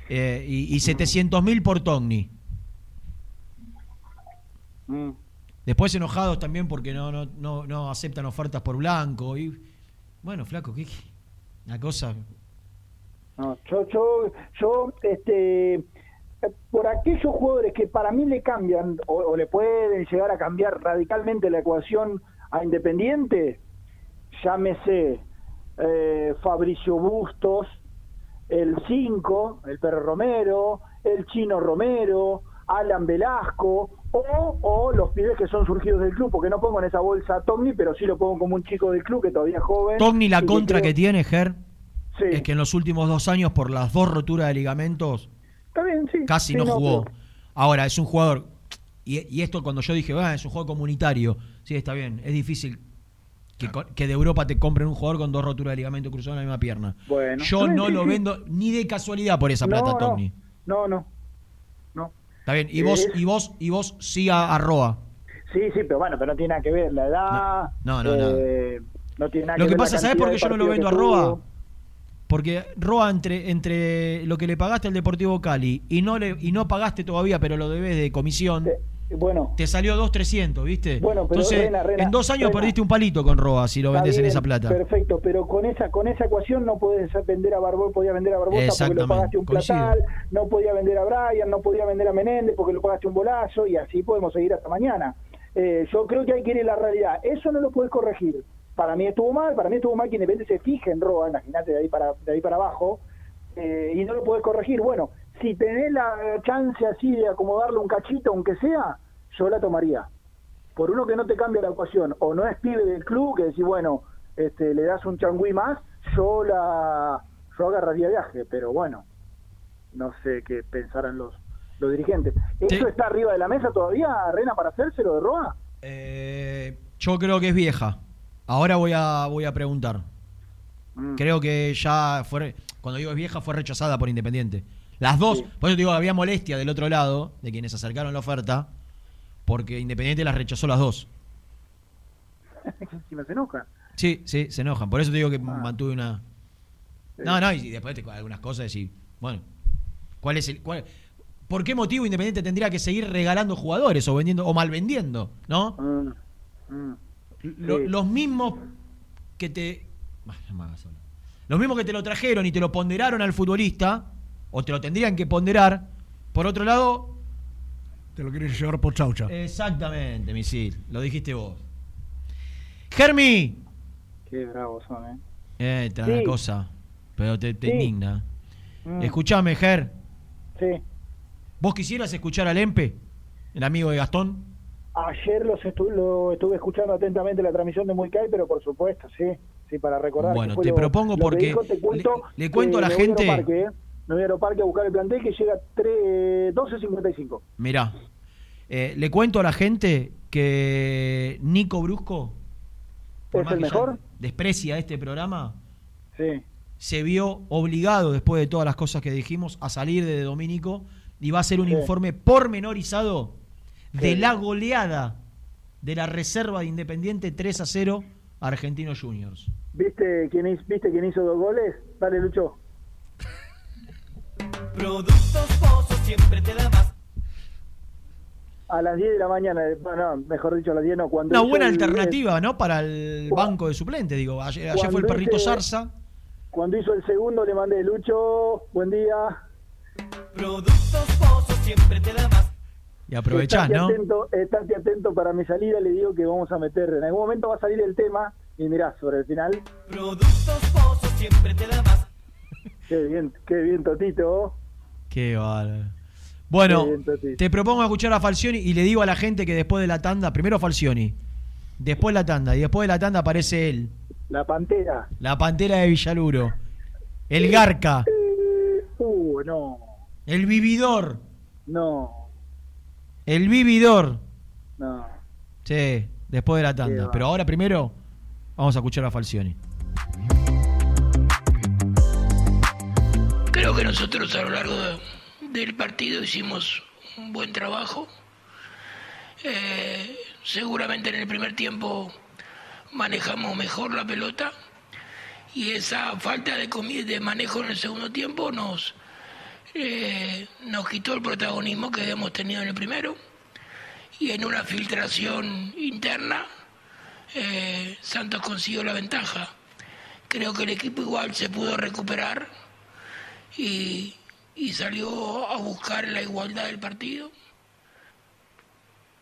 Eh, y, y 700 mil por Togni. Mm. Después enojados también porque no, no, no, aceptan ofertas por blanco. Y, bueno, flaco, ¿qué? Una cosa. Yo, yo, yo, este, por aquellos jugadores que para mí le cambian o, o le pueden llegar a cambiar radicalmente la ecuación a Independiente, llámese eh, Fabricio Bustos, el 5, el Perro Romero, el Chino Romero, Alan Velasco, o, o los pibes que son surgidos del club, porque no pongo en esa bolsa a Tommy, pero sí lo pongo como un chico del club que todavía es joven. Togni la contra que creo- tiene, Ger, Sí. es que en los últimos dos años, por las dos roturas de ligamentos, Está bien, sí. casi sí, no jugó. pero- Ahora, es un jugador. Y, y esto cuando yo dije, ah, es un juego comunitario. Sí, está bien. Es difícil que, que de Europa te compren un jugador con dos roturas de ligamento cruzado en la misma pierna. Bueno. yo no lo vendo ni de casualidad por esa plata, no, Togni. No, no. no. Está bien. Y vos, y vos, y vos sí a, a Roa. Sí, sí, pero bueno, pero no tiene nada que ver la edad. No, no, eh, no tiene nada Lo que, que ver la pasa, ¿sabés cantidad por qué yo no lo vendo a Roa? tuvo. Porque Roa entre, entre lo que le pagaste al Deportivo Cali y no le y no pagaste todavía, pero lo debes de comisión, Bueno, te salió 2.300, ¿viste? Bueno, pero Entonces, Rena, Rena, en dos años Rena. perdiste un palito con Roa si lo está vendes en bien, esa plata. Perfecto, pero con esa con esa ecuación no podés vender a Barbosa, podía vender a Barbosa porque lo pagaste un coincido. platal, no podía vender a Brian, no podía vender a Menéndez porque lo pagaste un bolazo y así podemos seguir hasta mañana. Eh, yo creo que hay que ir en la realidad. Eso no lo puedes corregir. Para mí estuvo mal, para mí estuvo mal que Independiente se fije en Roa, imagínate de ahí para de ahí para abajo, eh, y no lo puedes corregir. Bueno, si tenés la chance así de acomodarle un cachito, aunque sea, yo la tomaría. Por uno que no te cambia la ecuación, o no es pibe del club, que decís, bueno, este, le das un changüí más, yo la yo agarraría viaje, pero bueno, no sé qué pensarán los, los dirigentes. ¿Eso está arriba de la mesa todavía, Rena, para hacérselo de Roa? Eh, yo creo que es vieja. Ahora voy a voy a preguntar. Mm. Creo que ya fue cuando digo es vieja fue rechazada por Independiente. Las dos, por eso te digo, había molestia del otro lado de quienes acercaron la oferta porque Independiente las rechazó las dos. si me se enoja. Sí, sí, se enojan. Por eso te digo que Ah. mantuve una. No, no, y después te algunas cosas y bueno, ¿cuál es el cuál ¿Por qué motivo Independiente tendría que seguir regalando jugadores o vendiendo o mal vendiendo, no? Lo- Sí. Los mismos que te los mismos que te lo trajeron y te lo ponderaron al futbolista o te lo tendrían que ponderar. Por otro lado, Te lo querés llevar por chaucha. exactamente, misil, lo dijiste vos. Germi, Qué bravos son, ¿eh? Eh, te da Sí. una cosa, pero te, te Sí. indigna. Mm. Escuchame, Ger. Sí. ¿Vos quisieras escuchar al Empe, el amigo de Gastón? Ayer los estu- lo estuve escuchando atentamente la transmisión de Muy Kai, pero por supuesto, sí, sí, para recordar. que Bueno, te lo- propongo lo que porque dijo, te cuento le- le cuento a la gente- ¿eh? Me voy a Aeroparque a buscar el plantel que llega a 3 12.55. Mirá, eh, le cuento a la gente que Nico Brusco, por ¿Es más el que mejor? desprecia este programa, Sí. se vio obligado, después de todas las cosas que dijimos, a salir de Domínico y va a hacer un Sí. informe pormenorizado de Sí. la goleada de la reserva de Independiente 3 a 0 a Argentinos Juniors. ¿Viste quién, ¿Viste quién hizo dos goles? Dale, Lucho. Productos Pozos siempre te da más. A las 10 de la mañana, eh, bueno, mejor dicho, a las 10 no. Cuando Una buena el- alternativa, ¿no? Para el banco de suplente, digo. Ayer, ayer fue el perrito hice- Zarza. Cuando hizo el segundo le mandé, Lucho, buen día. Productos Pozos siempre te da más. Y aprovechás, Estate ¿no? Atento, estate atento para mi salida, le digo que vamos a meter. En algún momento va a salir el tema y mirá, sobre el final. Productos Pozos siempre te da más. Qué bien, qué bien, Totito. Qué bárbaro. Bueno, bien, te propongo escuchar a Falcioni y le digo a la gente que después de la tanda, primero Falcioni, después la tanda y después de la tanda aparece él, La Pantera. la pantera de Villaluro, el Garca, Uh, no, el vividor, no, el vividor. no. Sí, después de la tanda. Pero ahora primero vamos a escuchar a Falcioni. Que nosotros a lo largo de- del partido hicimos un buen trabajo. Eh, seguramente en el primer tiempo manejamos mejor la pelota y esa falta de, de manejo en el segundo tiempo nos, eh, nos quitó el protagonismo que habíamos tenido en el primero y en una filtración interna eh, Santos consiguió la ventaja. Creo que el equipo igual se pudo recuperar y, y salió a buscar la igualdad del partido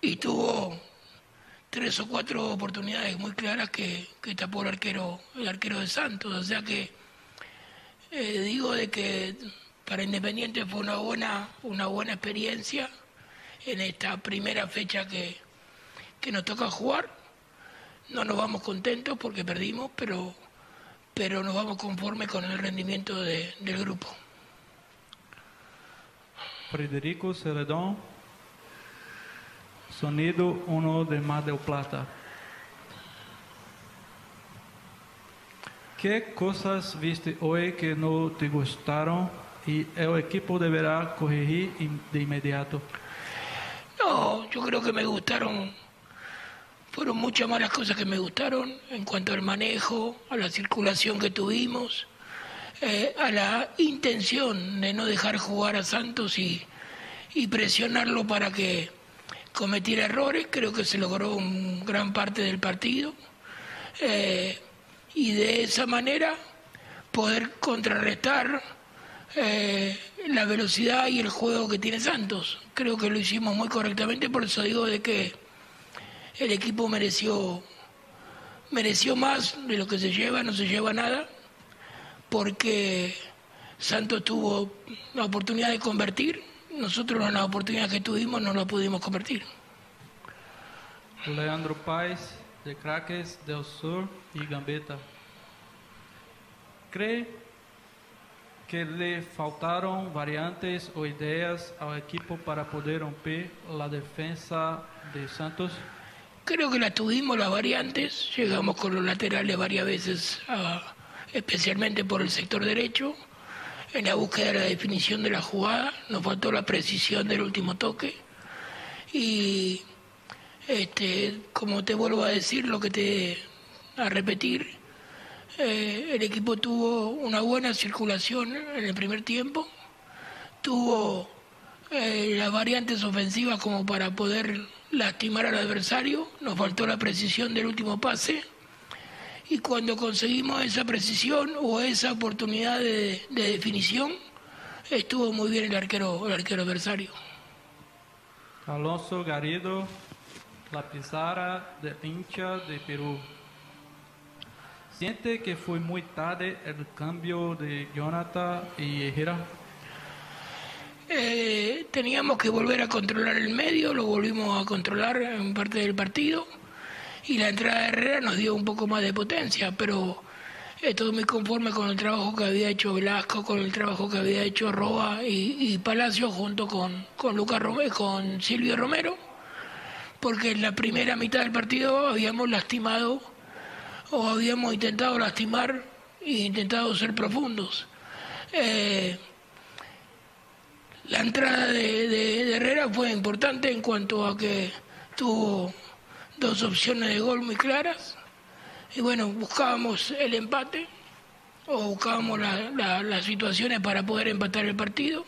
y tuvo tres o cuatro oportunidades muy claras que, tapó el arquero, el arquero de Santos. O sea que eh, digo de que para Independiente fue una buena, una buena experiencia en esta primera fecha que, que nos toca jugar. No nos vamos contentos porque perdimos, pero, pero nos vamos conformes con el rendimiento del grupo. Federico Celedón Sonido uno de Mar Plata. ¿Qué cosas viste hoy que no te gustaron y el equipo deberá corregir de inmediato? No, yo creo que me gustaron, fueron muchas malas cosas que me gustaron en cuanto al manejo, a la circulación que tuvimos, eh, a la intención de no dejar jugar a Santos y, y presionarlo para que cometer errores, creo que se logró un gran parte del partido. Eh, y de esa manera poder contrarrestar eh, la velocidad y el juego que tiene Santos. Creo que lo hicimos muy correctamente, por eso digo de que el equipo mereció mereció más de lo que se lleva, no se lleva nada, porque Santos tuvo la oportunidad de convertir nosotros en la oportunidad que tuvimos no la pudimos convertir. Leandro Paes, de Craques del Sur y Gambetta. ¿Cree que le faltaron variantes o ideas al equipo para poder romper la defensa de Santos? Creo que la tuvimos las variantes, llegamos con los laterales varias veces, especialmente por el sector derecho en la búsqueda de la definición de la jugada, nos faltó la precisión del último toque. Y este, como te vuelvo a decir, lo que te a repetir, eh, el equipo tuvo una buena circulación en el primer tiempo, tuvo eh, las variantes ofensivas como para poder lastimar al adversario, nos faltó la precisión del último pase y cuando conseguimos esa precisión o esa oportunidad de, definición, estuvo muy bien el arquero, el arquero adversario. Alonso Garrido, la pizarra de hincha de Perú. ¿Siente que fue muy tarde el cambio de Jonathan y Herrera? Eh, teníamos que volver a controlar el medio, lo volvimos a controlar en parte del partido y la entrada de Herrera nos dio un poco más de potencia, pero estoy muy conforme con el trabajo que había hecho Velasco, con el trabajo que había hecho Roa y, Palacio junto con, con, Lucas con Silvio Romero, porque en la primera mitad del partido habíamos lastimado o habíamos intentado lastimar e intentado ser profundos. Eh, la entrada de Herrera fue importante en cuanto a que tuvo dos opciones de gol muy claras. Y bueno, buscábamos el empate o buscábamos las situaciones para poder empatar el partido.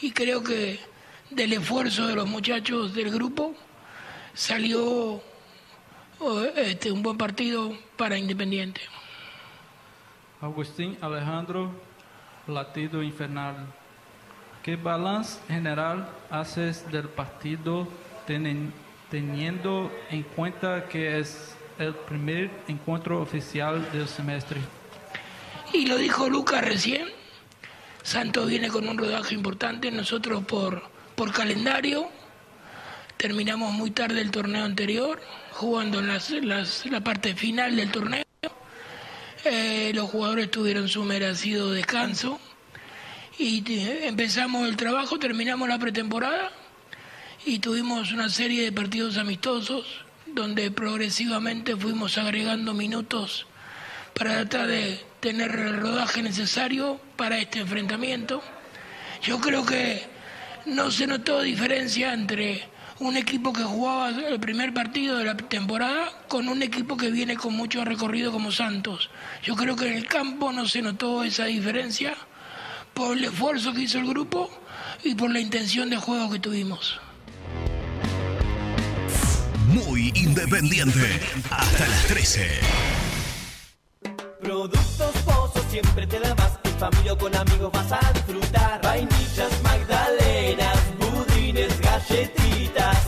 Y creo que del esfuerzo de los muchachos del grupo salió este, un buen partido para Independiente. Agustín Alejandro, latido infernal. ¿Qué balance general haces del partido teniendo teniendo en cuenta que es el primer encuentro oficial del semestre. Y lo dijo Lucas recién, Santos viene con un rodaje importante, nosotros por, por calendario terminamos muy tarde el torneo anterior, jugando en la parte final del torneo. Eh, los jugadores tuvieron su merecido descanso y empezamos el trabajo, terminamos la pretemporada y tuvimos una serie de partidos amistosos donde progresivamente fuimos agregando minutos para tratar de tener el rodaje necesario para este enfrentamiento. Yo creo que no se notó diferencia entre un equipo que jugaba el primer partido de la temporada con un equipo que viene con mucho recorrido como Santos. Yo creo que en el campo no se notó esa diferencia por el esfuerzo que hizo el grupo y por la intención de juego que tuvimos. Muy independiente. Hasta las 13. Productos Pozos siempre te da más. En familia o con amigos vas a disfrutar. Vainillas, magdalenas, budines, galletitas.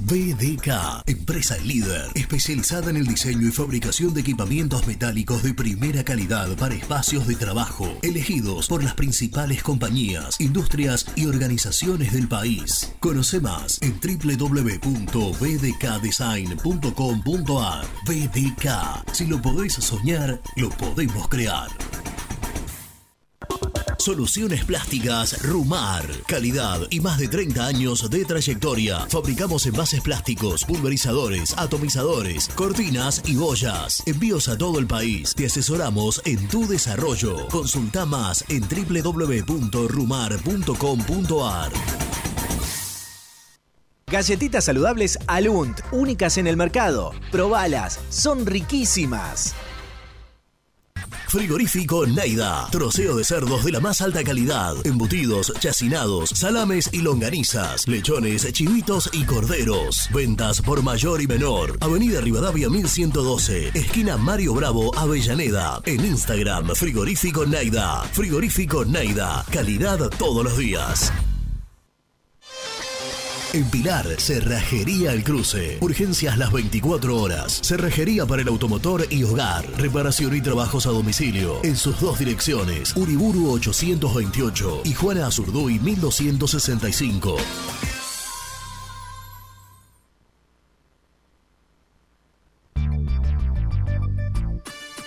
BDK, empresa líder, especializada en el diseño y fabricación de equipamientos metálicos de primera calidad para espacios de trabajo, elegidos por las principales compañías, industrias y organizaciones del país. Conoce más en www.bdkdesign.com.ar. BDK, si lo podés soñar, lo podemos crear. Soluciones plásticas Rumar. Calidad y más de 30 años de trayectoria. Fabricamos envases plásticos, pulverizadores, atomizadores, cortinas y boyas. Envíos a todo el país. Te asesoramos en tu desarrollo. Consulta más en www.rumar.com.ar. Galletitas saludables Alunt, únicas en el mercado. Probalas, son riquísimas. Frigorífico Neida. Troceo de cerdos de la más alta calidad. Embutidos, chacinados, salames y longanizas. Lechones, chivitos y corderos. Ventas por mayor y menor. Avenida Rivadavia 1112. Esquina Mario Bravo, Avellaneda. En Instagram, Frigorífico Neida. Frigorífico Neida. Calidad todos los días. En Pilar, Cerrajería El Cruce. Urgencias las 24 horas. Cerrajería para el automotor y hogar. Reparación y trabajos a domicilio. En sus dos direcciones. Uriburu 828 y Juana Azurduy 1265.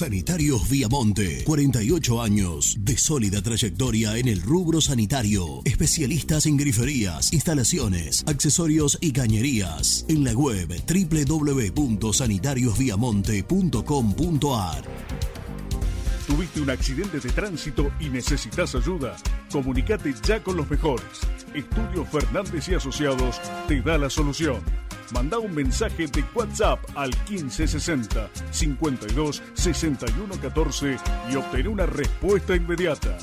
Sanitarios Viamonte, 48 años de sólida trayectoria en el rubro sanitario. Especialistas en griferías, instalaciones, accesorios y cañerías. En la web www.sanitariosviamonte.com.ar. ¿Tuviste un accidente de tránsito y necesitas ayuda? Comunicate ya con los mejores. Estudio Fernández y Asociados te da la solución. Manda un mensaje de WhatsApp al 1560 52 61 14 y obtén una respuesta inmediata.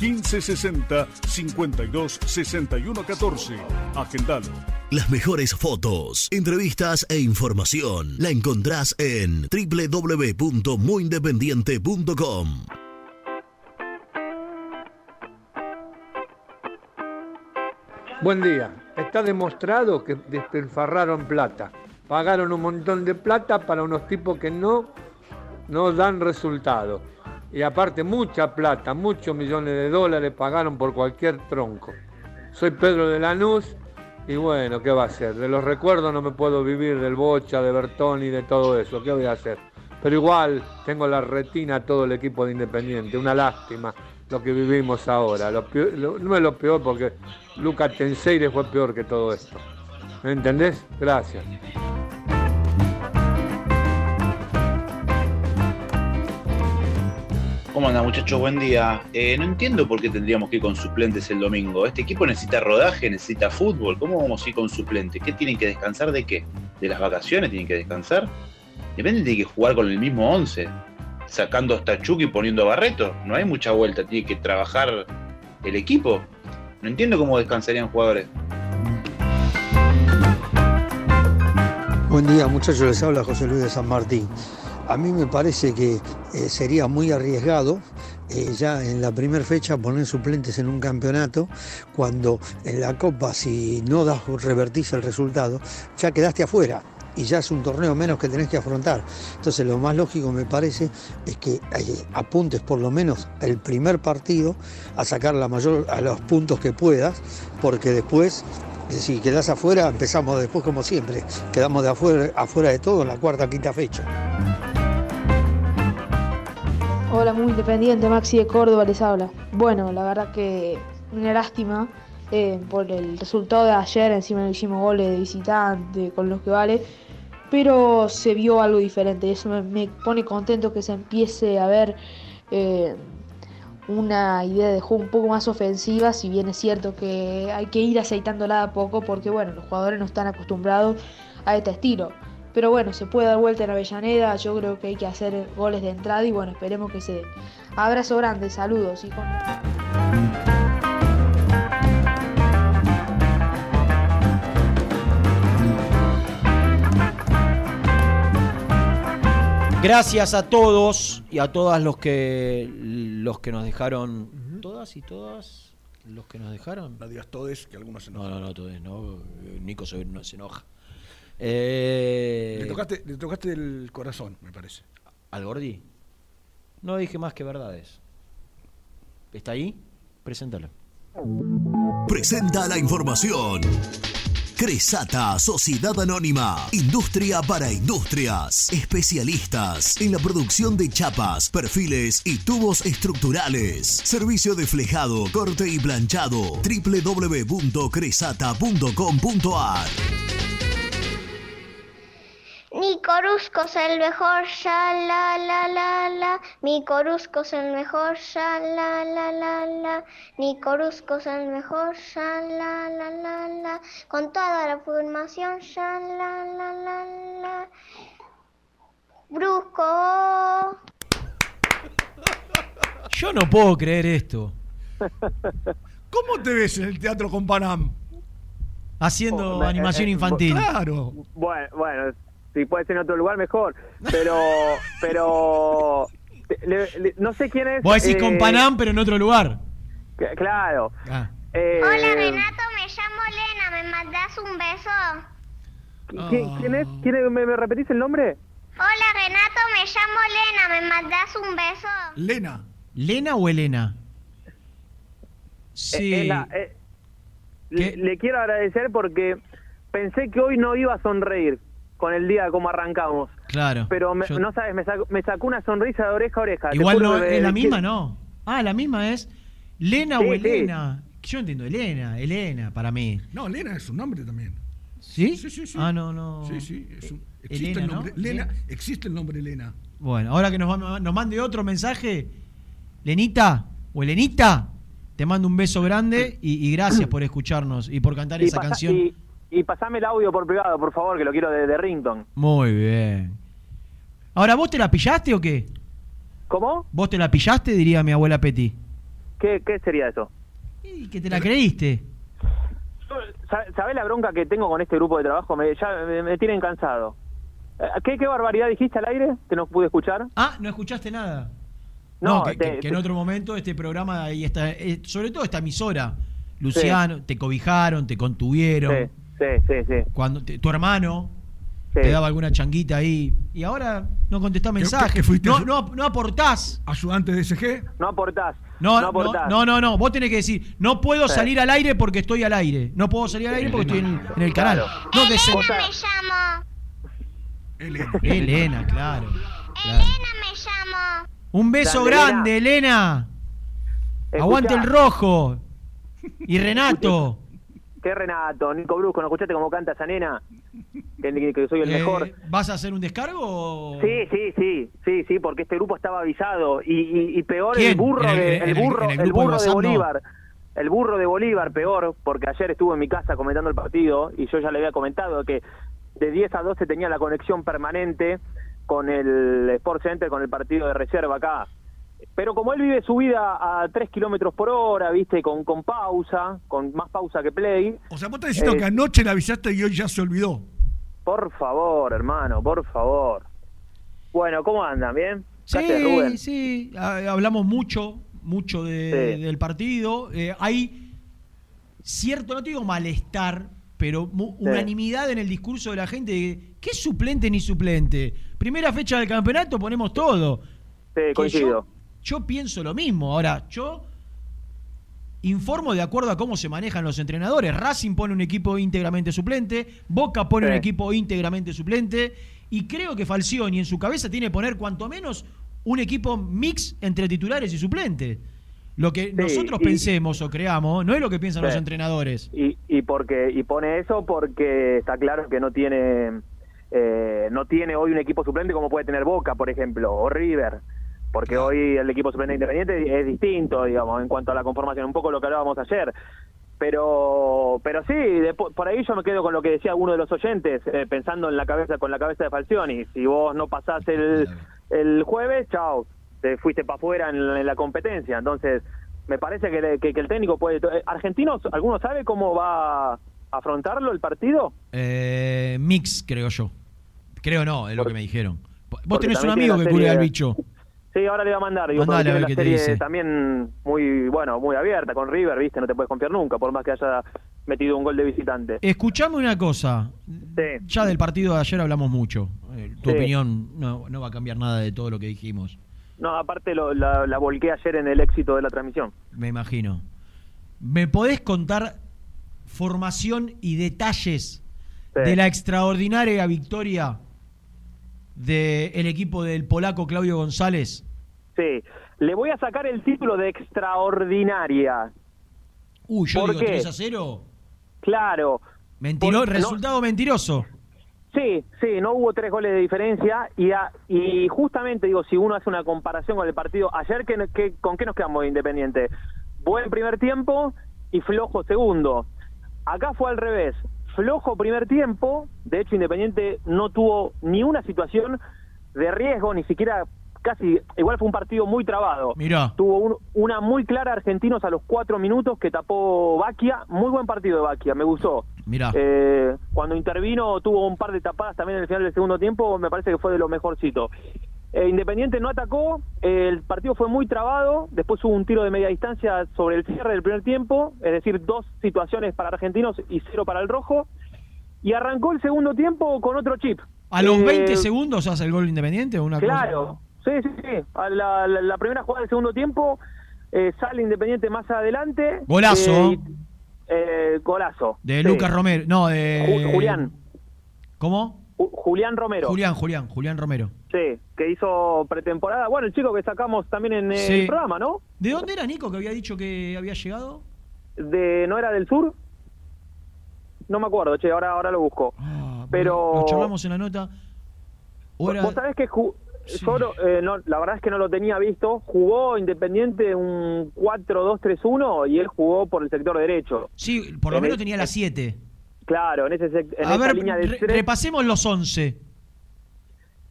1560 52 61 14. Agendalo. Las mejores fotos, entrevistas e información la encontrás en www.muyindependiente.com. Buen día. Está demostrado que despilfarraron plata. Pagaron un montón de plata para unos tipos que no, no dan resultado. Y aparte mucha plata, muchos millones de dólares pagaron por cualquier tronco. Soy Pedro de Lanús y bueno, ¿qué va a hacer? De los recuerdos no me puedo vivir, del Bocha, de Bertoni, de todo eso. ¿Qué voy a hacer? Pero igual tengo la retina a todo el equipo de Independiente. Una lástima lo que vivimos ahora. No es lo peor porque Luca Tenseire fue peor que todo esto. ¿Me entendés? Gracias. ¿Cómo anda muchachos? Buen día. Eh, no entiendo por qué tendríamos que ir con suplentes el domingo. Este equipo necesita rodaje, necesita fútbol. ¿Cómo vamos a ir con suplentes? ¿Qué tienen que descansar de qué? ¿De las vacaciones tienen que descansar? Depende, tiene que jugar con el mismo 11. Sacando hasta Chucky y poniendo a Barreto. No hay mucha vuelta, tiene que trabajar el equipo. No entiendo cómo descansarían jugadores. Buen día muchachos, les habla José Luis de San Martín. A mí me parece que eh, sería muy arriesgado eh, ya en la primera fecha poner suplentes en un campeonato cuando en la Copa si no das revertís el resultado ya quedaste afuera y ya es un torneo menos que tenés que afrontar. Entonces lo más lógico me parece es que apuntes por lo menos el primer partido a sacar la mayor a los puntos que puedas porque después eh, si quedás afuera, empezamos después como siempre. Quedamos de afuera, afuera de todo en la cuarta quinta fecha. Hola, muy independiente, Maxi de Córdoba les habla. Bueno, la verdad que una lástima eh, por el resultado de ayer, encima no hicimos goles de visitante con los que vale, pero se vio algo diferente y eso me, pone contento que se empiece a ver eh, una idea de juego un poco más ofensiva, si bien es cierto que hay que ir aceitándola a poco porque bueno, los jugadores no están acostumbrados a este estilo. Pero bueno, se puede dar vuelta en Avellaneda, yo creo que hay que hacer goles de entrada y bueno, esperemos que se dé. Abrazo grande, saludos y con... Gracias a todos y a todas los que los que nos dejaron. Todas y todas los que nos dejaron. No digas todes, que algunos se No, enojan. no, no, todos, no. Nico se, no, se enoja. Eh, Le, tocaste, le tocaste el corazón, me parece. ¿Al Gordi? No dije más que verdades. ¿Está ahí? Preséntalo. Presenta la información. Cresata, Sociedad Anónima, Industria para Industrias, especialistas en la producción de chapas, perfiles y tubos estructurales. Servicio de flejado, corte y planchado. www.cresata.com.ar Mi Corusco es el mejor, ya la la la la. Mi Corusco es el mejor, ya la la la la. Mi Corusco es el mejor, ya la la la la. Con toda la formación, ya la la la la. Brusco. Yo no puedo creer esto. ¿Cómo te ves en el teatro con Panam? haciendo Oh, animación eh, eh, infantil. Claro. Bueno, bueno, si puede ser en otro lugar mejor, pero, pero, le- le- no sé quién es. Vos decís eh, con Panam, pero en otro lugar. que- Claro. Ah. Eh, Hola Renato, me llamo Lena, ¿me mandás un beso? ¿Quién, quién es? ¿Quién es? ¿Me, me repetís el nombre? Hola Renato, me llamo Lena, ¿me mandás un beso? Lena. ¿Lena o Elena? Sí. Eh, eh, la- eh, le, le quiero agradecer porque pensé que hoy no iba a sonreír con el día como arrancamos. Claro. Pero me- Yo- no sabes, me sacó, me sacó una sonrisa de oreja a oreja. Igual no que- es la misma, que- ¿no? Ah, la misma es Lena Sí, o sí. Elena. Yo entiendo, Elena, Elena, para mí. No, Lena es un nombre también. ¿Sí? Sí, sí, sí. Ah, no, no. Sí, sí. es un- existe Elena, el ¿no? nombre. Lena, existe el nombre Lena. Bueno, ahora que nos, va- nos mande otro mensaje, Lenita o Elenita, te mando un beso grande y, y gracias por escucharnos y por cantar y esa canción. Y, y pasame el audio por privado, por favor, que lo quiero de, de Rington. Muy bien. Ahora, ¿vos te la pillaste o qué? ¿Cómo? ¿Vos te la pillaste? Diría mi abuela Petty. ¿Qué, qué sería eso? Y que te la creíste. Sa- ¿Sabés la bronca que tengo con este grupo de trabajo? Me, ya me, me tienen cansado. Eh, ¿Qué, ¿Qué barbaridad dijiste al aire que no pude escuchar? Ah, no escuchaste nada. No, No, que, te- que- que en otro momento este programa y esta, eh, sobre todo esta emisora, Luciano, te cobijaron, te contuvieron. Sí, sí, sí, sí. Cuando te- tu hermano Sí. te daba alguna changuita ahí y ahora no contestás mensajes. qué fuiste no, no, no aportás. ¿Ayudante de SG? No aportás. No, no no, aportás. no, no, no. Vos tenés que decir, no puedo Sí. salir al aire porque estoy al aire. No puedo salir al aire porque estoy en, en el canal. No, que se- Elena me llamo. Elena. Elena, claro. claro. Elena me llamo. Un beso Grande, grande, Elena. Aguante el rojo. Y Renato. ¿Qué Renato? Nico Brusco, ¿no escuchaste cómo canta esa nena? Que, soy el Eh, mejor. ¿Vas a hacer un descargo? o- Sí, sí, sí, sí, sí, porque este grupo estaba avisado y, y- y peor ¿Quién? el burro, ¿En el- de, el el- burro, el burro de no? Bolívar, el burro de Bolívar peor, porque ayer estuvo en mi casa comentando el partido y yo ya le había comentado que de 10 a 12 tenía la conexión permanente con el Sport Center, con el partido de reserva acá. Pero como él vive su vida a 3 kilómetros por hora, viste, con, con pausa, con más pausa que play. O sea, vos estás diciendo eh, que anoche le avisaste y hoy ya se olvidó. Por favor, hermano, por favor. Bueno, ¿cómo andan? ¿Bien? Sí, sí, ha- hablamos mucho, mucho de- Sí. del partido. Eh, hay cierto, no te digo malestar, pero mu- unanimidad en el discurso de la gente de ¿qué suplente ni suplente? Primera fecha del campeonato ponemos todo. Sí, Que coincido. Yo, yo pienso lo mismo. Ahora, yo informo de acuerdo a cómo se manejan los entrenadores. Racing pone un equipo íntegramente suplente, Boca pone Sí. un equipo íntegramente suplente, y creo que Falcioni en su cabeza tiene que poner cuanto menos un equipo mix entre titulares y suplentes. Lo que nosotros y- pensemos o creamos no es lo que piensan Sí. los entrenadores. Y, y porque y pone eso porque está claro que no tiene eh, no tiene hoy un equipo suplente como puede tener Boca, por ejemplo, o River. Porque hoy el equipo suplente independiente es distinto, digamos, en cuanto a la conformación, un poco lo que hablábamos ayer. Pero pero sí, de- por ahí yo me quedo con lo que decía uno de los oyentes, eh, pensando en la cabeza con la cabeza de Falcioni. Si vos no pasás el, el jueves, chao, te fuiste para afuera en, la- en la competencia. Entonces, me parece que, que- que el técnico puede... eh, ¿Argentinos, alguno sabe cómo va a afrontarlo el partido? Eh, mix, creo yo. Creo no, es lo que me dijeron. Vos tenés un amigo que cubre al bicho. Sí, ahora le va a mandar. Digo, Mandale a ver qué te serie dice. también muy, bueno, muy abierta con River, ¿viste? No te puedes confiar nunca, por más que haya metido un gol de visitante. Escuchame una cosa. Ya del partido de ayer hablamos mucho. Eh, tu Sí. opinión no, no va a cambiar nada de todo lo que dijimos, No, aparte lo- la, la volqué ayer en el éxito de la transmisión. me imagino. ¿Me podés contar formación y detalles de la extraordinaria victoria del equipo del polaco Claudio González? Sí, le voy a sacar el título de extraordinaria. Uy, yo ¿Por digo qué? 3 a 0. Claro. Mentiro- Por- no- resultado mentiroso. Sí, sí, no hubo tres goles de diferencia y, a- y justamente digo, si uno hace una comparación con el partido, ayer ¿qué, qué- ¿con qué nos quedamos de Independiente? Buen primer tiempo y flojo segundo. Acá fue al revés, flojo primer tiempo, de hecho Independiente no tuvo ni una situación de riesgo, ni siquiera casi, igual fue un partido muy trabado. Mirá. Tuvo un- una muy clara Argentinos a los cuatro minutos que tapó Baquia. Muy buen partido de Baquia, me gustó. Mirá. Eh, cuando intervino tuvo un par de tapadas también en el final del segundo tiempo, me parece que fue de lo mejorcito. Eh, Independiente no atacó, eh, el partido fue muy trabado, después hubo un tiro de media distancia sobre el cierre del primer tiempo, es decir, dos situaciones para argentinos y cero para el rojo, y arrancó el segundo tiempo con otro chip. ¿A los Eh, 20 segundos hace el gol independiente o una Claro, sí, sí, sí. A la, la- la primera jugada del segundo tiempo eh, sale Independiente más adelante. Golazo. eh, y- golazo. De sí. Lucas Romero. No, de. Ju- Julián. ¿Cómo? Ju- Julián Romero. Julián, Julián, Julián Romero. Sí, que hizo pretemporada. Bueno, el chico que sacamos también en eh, Sí. el programa, ¿no? ¿De dónde era Nico que había dicho que había llegado? De, ¿No era del sur? No me acuerdo, che, ahora, ahora lo busco. Pero... Lo charlamos en la nota. Era- Vos sabés que ju- yo no- eh, no, la verdad es que no lo tenía visto. Jugó Independiente un 4-2-3-1 y él jugó por el sector derecho. Sí, por lo En menos el- tenía las 7. Claro, en, ese en A esa ver, línea de re- tres repasemos los 11.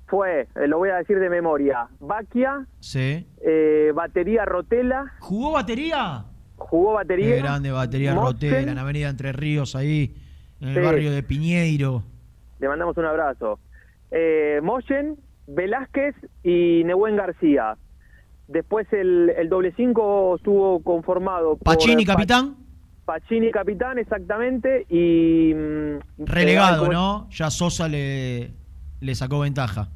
fue, eh, lo voy a decir de memoria, Baquia, Sí. eh, batería Rotela, ¿Jugó batería? jugó batería. Qué grande batería Rotela, en Avenida Entre Ríos, ahí, en el Sí. barrio de Piñeiro. Le mandamos un abrazo. Eh, Moyen, Velázquez y Nehuen García. Después el, el doble cinco estuvo conformado por... Pacini, Pa- capitán. Pacini, capitán, exactamente, y... mm, Relegado, eh, ¿no? Ya Sosa le, le sacó ventaja.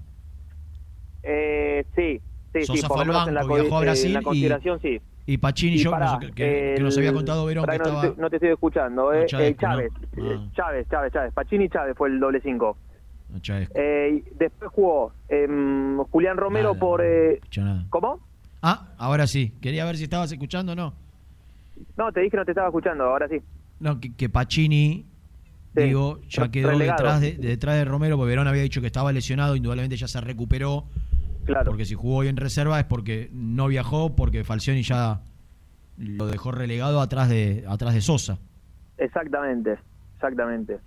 Eh, sí, sí, sí, Sosa por fue al en la, viajó a eh, Brasil en la y- consideración, sí. Y Pacini, Y yo, que, que- que nos había contado Verón que no, estaba... te, no te estoy escuchando. Eh, Chávez, eh, Chávez, ¿no? eh, Ah. Chávez, Chávez, Chávez. Pacini y Chávez fue el doble cinco. Chávez, Eh, después jugó em, Julián Romero Nada, por... eh. ¿Cómo? Ah, ahora sí. Quería ver si estabas escuchando o no. No, te dije que no te estaba escuchando, ahora sí. No, que, que Pacini, Sí, digo, ya quedó relegado. detrás de, de- detrás de Romero, porque Verón había dicho que estaba lesionado, indudablemente ya se recuperó. Claro. Porque si jugó hoy en reserva es porque no viajó, porque Falcioni ya lo dejó relegado atrás de, atrás de Sosa. Exactamente, exactamente.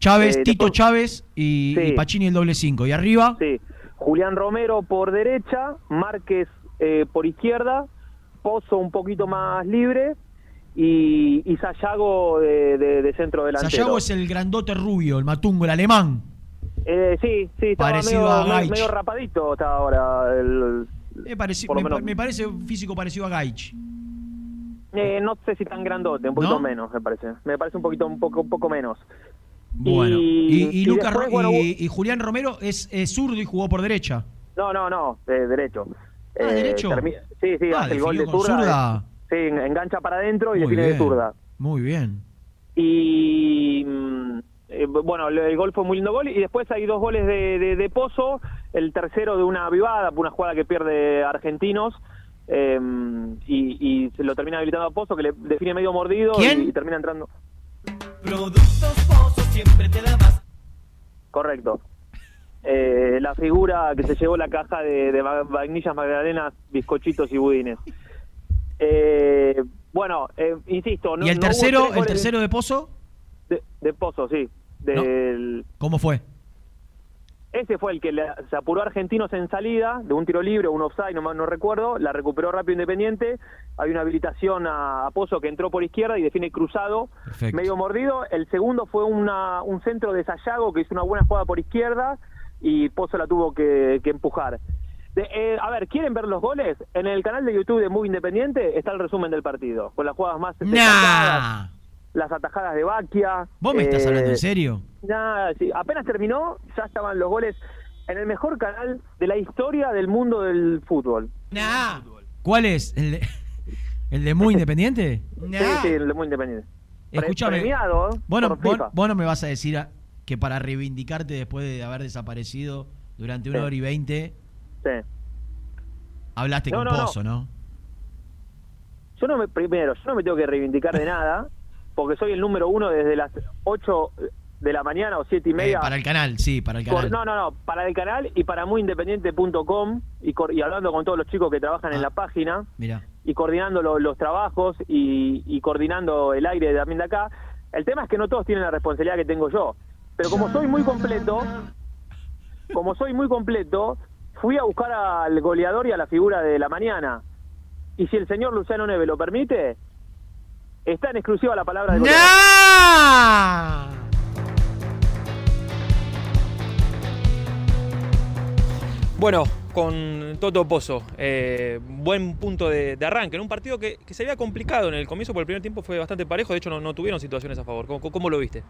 Chávez, Eh, Tito después- Chávez y, Sí. y Pacini el doble 5. Y arriba, Sí, Julián Romero por derecha, Márquez eh, por izquierda, Pozo un poquito más libre y, y Sayago de, de- de centro delantero. Sayago es el grandote rubio, el matungo, el alemán. Eh, sí, sí, estaba Parecido medio, a Gaich. medio rapadito está ahora. el- Me, me, parece un físico parecido a Gaich. eh, no sé si tan grandote, un poquito ¿No? menos me parece. Me parece un poquito un poco un poco menos. Bueno, y, y y Lucas después, bueno, y, Julián Romero es, es zurdo y jugó por derecha. No, no, no, eh, derecho. Ah, ¿derecho? termi- Sí, sí, Ah, hace el gol de zurda. zurda. Sí, engancha para adentro y Muy define de zurda. Muy bien. Y mm, eh, bueno, el gol fue un muy lindo gol. Y después hay dos goles de, de, de Pozo. El tercero de una avivada, una jugada que pierde Argentinos. eh, y, y se lo termina habilitando a Pozo, que le define medio mordido ¿Quién? Y, y termina entrando. Productos Pozo siempre te da más. Correcto. Eh, la figura que se llevó la caja de, de va- vainillas, magdalenas, bizcochitos y budines. Eh, bueno, eh, insisto. No, ¿Y el tercero, el tercero de Pozo? de, de Pozo, sí. Del, ¿Cómo fue? Ese fue el que se apuró a Argentinos en salida, de un tiro libre, un offside, no, no recuerdo, la recuperó rápido Independiente, hay una habilitación a, a Pozo que entró por izquierda y define cruzado, Perfecto. medio mordido, el segundo fue una, un centro de Sayago que hizo una buena jugada por izquierda y Pozo la tuvo que, que empujar. De- eh, a ver, ¿quieren ver los goles? En el canal de YouTube de Muy Independiente está el resumen del partido, con las jugadas más Nah. las atajadas de Baquia. ¿Vos me estás eh, hablando en serio? Nada, sí, apenas terminó, ya estaban los goles en el mejor canal de la historia del mundo del fútbol. ¿Cuál es? ¿El de, el de Muy Independiente? Sí, sí, el de muy independiente. Escúchame. Premiado, ¿eh? Vos vos- no me vas a decir a- que para reivindicarte después de haber desaparecido durante una Sí. hora y veinte, Sí. hablaste No, con no. Pozo, ¿no? Yo no me, primero, yo no me tengo que reivindicar de nada, porque soy el número uno desde las 8 de la mañana o siete y Eh, media. para el canal, sí, para el Por- canal. no, no, no, para el canal y para muyindependiente.com y, y hablando con todos los chicos que trabajan Ah. en la página Mira. y coordinando lo- los trabajos y, y coordinando el aire también de acá. El tema es que no todos tienen la responsabilidad que tengo yo. Pero como soy muy completo, como soy muy completo, fui a buscar al goleador y a la figura de la mañana. Y si el señor Luciano Neve lo permite, está en exclusiva la palabra de goleador. Bueno, con Toto Pozo, eh, buen punto de, arranque en un partido que, se había complicado en el comienzo, porque el primer tiempo fue bastante parejo, de hecho no, no tuvieron situaciones a favor. ¿Cómo, cómo lo viste?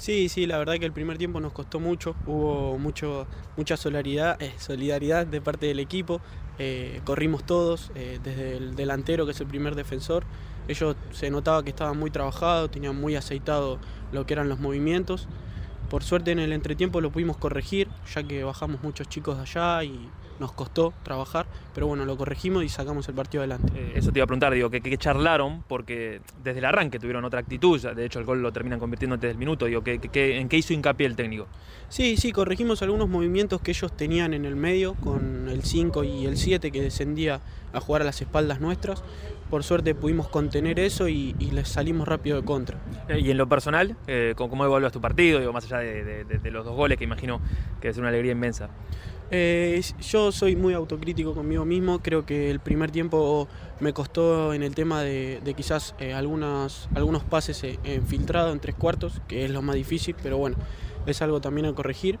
Sí, sí, la verdad que el primer tiempo nos costó mucho, hubo mucho, mucha solidaridad, eh, solidaridad de parte del equipo, eh, corrimos todos, eh, desde el delantero que es el primer defensor, ellos se notaba que estaban muy trabajados, tenían muy aceitado lo que eran los movimientos. Por suerte en el entretiempo lo pudimos corregir, ya que bajamos muchos chicos de allá y nos costó trabajar, pero bueno, lo corregimos y sacamos el partido adelante. Eh, eso te iba a preguntar, digo, que, que charlaron, porque desde el arranque tuvieron otra actitud, de hecho el gol lo terminan convirtiendo antes del minuto, digo, que, que- ¿en qué hizo hincapié el técnico? Sí, sí, corregimos algunos movimientos que ellos tenían en el medio con el 5 y el 7 que descendía a jugar a las espaldas nuestras. Por suerte pudimos contener eso y, y les salimos rápido de contra. Eh, Y en lo personal, eh, ¿cómo cómo evaluas tu partido? Digo, más allá de, de- de- de los dos goles, que imagino que es una alegría inmensa. Eh, yo soy muy autocrítico conmigo mismo, creo que el primer tiempo me costó en el tema de, quizás eh, algunas, algunos pases eh, infiltrados en tres cuartos, que es lo más difícil, pero bueno, es algo también a corregir.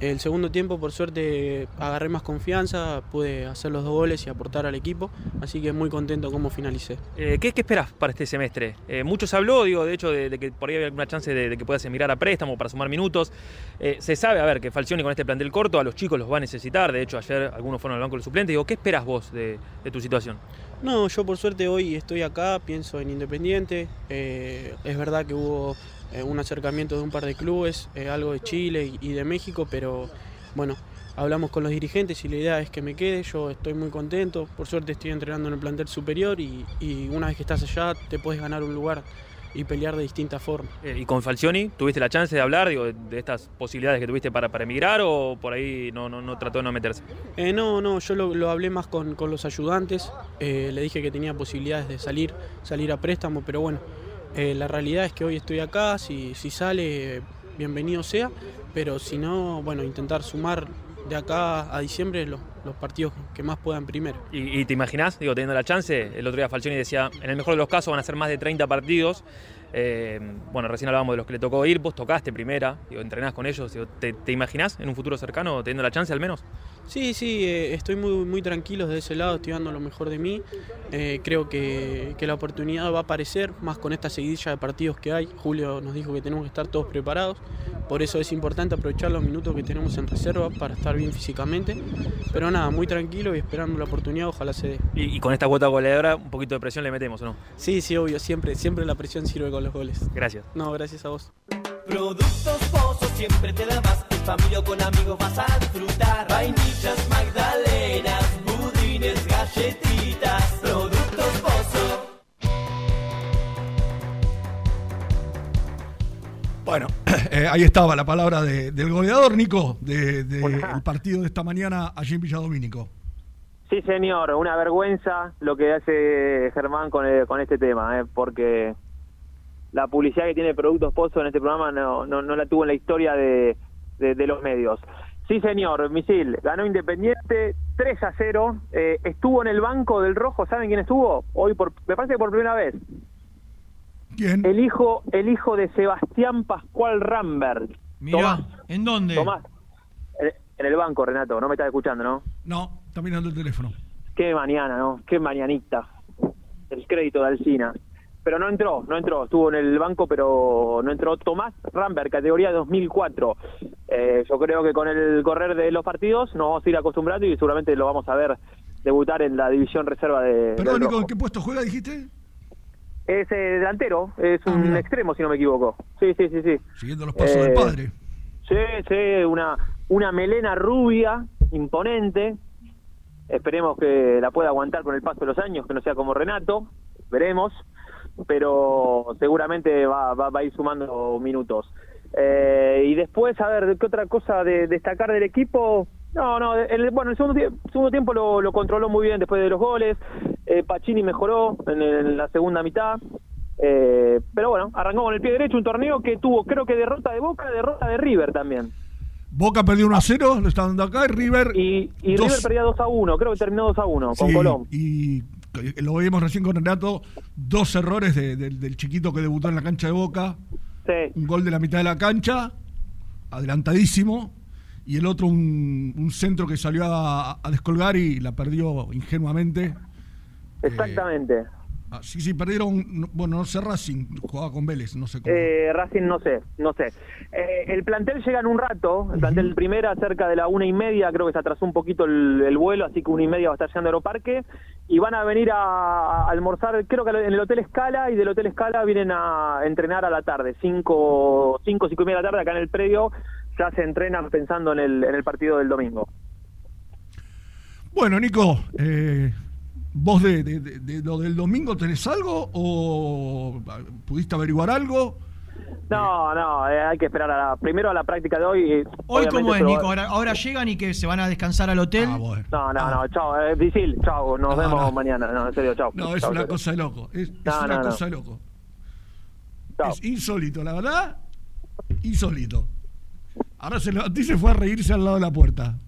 El segundo tiempo, por suerte, agarré más confianza, pude hacer los dos goles y aportar al equipo, así que muy contento cómo finalicé. Eh, ¿qué, qué esperás para este semestre? Eh, mucho se habló, digo, de hecho, de, de que por ahí había alguna chance de, de que puedas emigrar a préstamo para sumar minutos. Eh, se sabe, a ver, que Falcioni con este plantel corto a los chicos los va a necesitar. De hecho, ayer algunos fueron al banco del suplente. Digo, ¿qué esperás vos de, de tu situación? No, yo por suerte hoy estoy acá, pienso en Independiente. Eh, es verdad que hubo eh, un acercamiento de un par de clubes, eh, algo de Chile y, y de México, pero bueno, hablamos con los dirigentes y la idea es que me quede. Yo estoy muy contento. Por suerte estoy entrenando en el plantel superior y, y una vez que estás allá te puedes ganar un lugar y pelear de distintas formas. Eh, ¿Y con Falcioni tuviste la chance de hablar digo, de estas posibilidades que tuviste para, para emigrar o por ahí no, no, no trató de no meterse? Eh, no, no, yo lo, lo hablé más con, con los ayudantes, eh, le dije que tenía posibilidades de salir, salir a préstamo, pero bueno, eh, la realidad es que hoy estoy acá, si, si sale, bienvenido sea, pero si no, bueno, intentar sumar de acá a diciembre los, los partidos que más puedan primero. ¿Y, te imaginás, digo, teniendo la chance? El otro día Falcioni decía, en el mejor de los casos van a ser más de 30 partidos. Eh, bueno, recién hablábamos de los que le tocó ir, vos tocaste primera, digo, entrenás con ellos. ¿te, te imaginás en un futuro cercano teniendo la chance al menos? Sí, sí, eh, estoy muy, muy tranquilo de ese lado, estoy dando lo mejor de mí. Eh, creo que, que la oportunidad va a aparecer, más con esta seguidilla de partidos que hay. Julio nos dijo que tenemos que estar todos preparados, por eso es importante aprovechar los minutos que tenemos en reserva para estar bien físicamente. Pero nada, muy tranquilo y esperando la oportunidad, ojalá se dé. Y, y con esta cuota goleadora, un poquito de presión le metemos, ¿o no? Sí, sí, obvio, siempre, siempre la presión sirve con los goles. Gracias. No, gracias a vos. Productos Pozo siempre te da más. Familia o con amigos vas a disfrutar. Vainillas, magdalenas, budines, galletitas. Productos Pozo. Bueno, eh, ahí estaba la palabra de- del goleador, Nico, del de, el partido de esta mañana allí en Villadomínico. Sí, señor, una vergüenza lo que hace Germán con, el- con este tema, ¿eh? porque la publicidad que tiene Productos Pozo en este programa no, no, no la tuvo en la historia de, de- de los medios. Sí, señor, Misil, ganó Independiente 3 a 0, eh, estuvo en el banco del Rojo, ¿saben quién estuvo? Hoy, por, me parece que por primera vez. ¿Quién? El hijo, el hijo de Sebastián Pascual Rambert. Mirá, Tomás, ¿en dónde? Tomás, en, en el banco, Renato, no me estás escuchando, ¿no? No, está mirando el teléfono. Qué mañana, ¿no? Qué mañanita. El crédito de Alcina. Pero no entró, no entró. Estuvo en el banco, pero no entró. Tomás Rambert, categoría 2004. Eh, yo creo que con el correr de los partidos nos vamos a ir acostumbrando y seguramente lo vamos a ver debutar en la división reserva de. Perdón, Nico. ¿en qué puesto juega, dijiste? Es eh, delantero, es un extremo, si no me equivoco. Sí, sí, sí, sí. Siguiendo los pasos Eh, del padre. Sí, sí, una, una melena rubia, imponente. Esperemos que la pueda aguantar con el paso de los años, que no sea como Renato, veremos. Pero seguramente va, va, va a ir sumando minutos. Eh, y después, a ver, ¿qué otra cosa de destacar del equipo? No, no, el, bueno, el segundo, segundo tiempo lo, lo controló muy bien después de los goles. Eh, Pacini mejoró en, en la segunda mitad. Eh, pero bueno, arrancó con el pie derecho un torneo que tuvo, creo que derrota de Boca, derrota de River también. Boca perdió 1 a 0, lo está dando acá, y River. Y, y River perdía 2 a 1, creo que terminó 2 a 1 con Sí, Colón. Y lo vimos recién con Renato, dos errores de- de- del chiquito que debutó en la cancha de Boca. Sí. Un gol de la mitad de la cancha, adelantadísimo, y el otro un, un centro que salió a, a descolgar y la perdió ingenuamente. Exactamente. Ah, sí, sí, perdieron, no- bueno, no sé Racing, jugaba con Vélez, no sé cómo. Eh, Racing no sé, no sé. Eh, el plantel llega en un rato, el plantel primera cerca de la una y media, creo que se atrasó un poquito el, el vuelo, así que una y media va a estar llegando a Aeroparque y van a venir a, a almorzar, creo que en el Hotel Escala y del Hotel Escala vienen a entrenar a la tarde, cinco, cinco, cinco y media de la tarde acá en el predio, ya se entrenan pensando en el, en el partido del domingo. Bueno, Nico, eh, ¿vos de, de- de- de lo del domingo tenés algo o pudiste averiguar algo? No, no, eh, hay que esperar a la- primero a la práctica de hoy. y Hoy, ¿cómo es, Nico? Ahora, ahora llegan y que se van a descansar al hotel. No, no, no, chao, eh, Visil, chao, nos No, vemos no. mañana, no, en serio, chao. No, es una serio. cosa de loco. Es, es una no, no. cosa de loco. Es insólito, la verdad. Insólito. Ahora se levantó y se fue a reírse al lado de la puerta.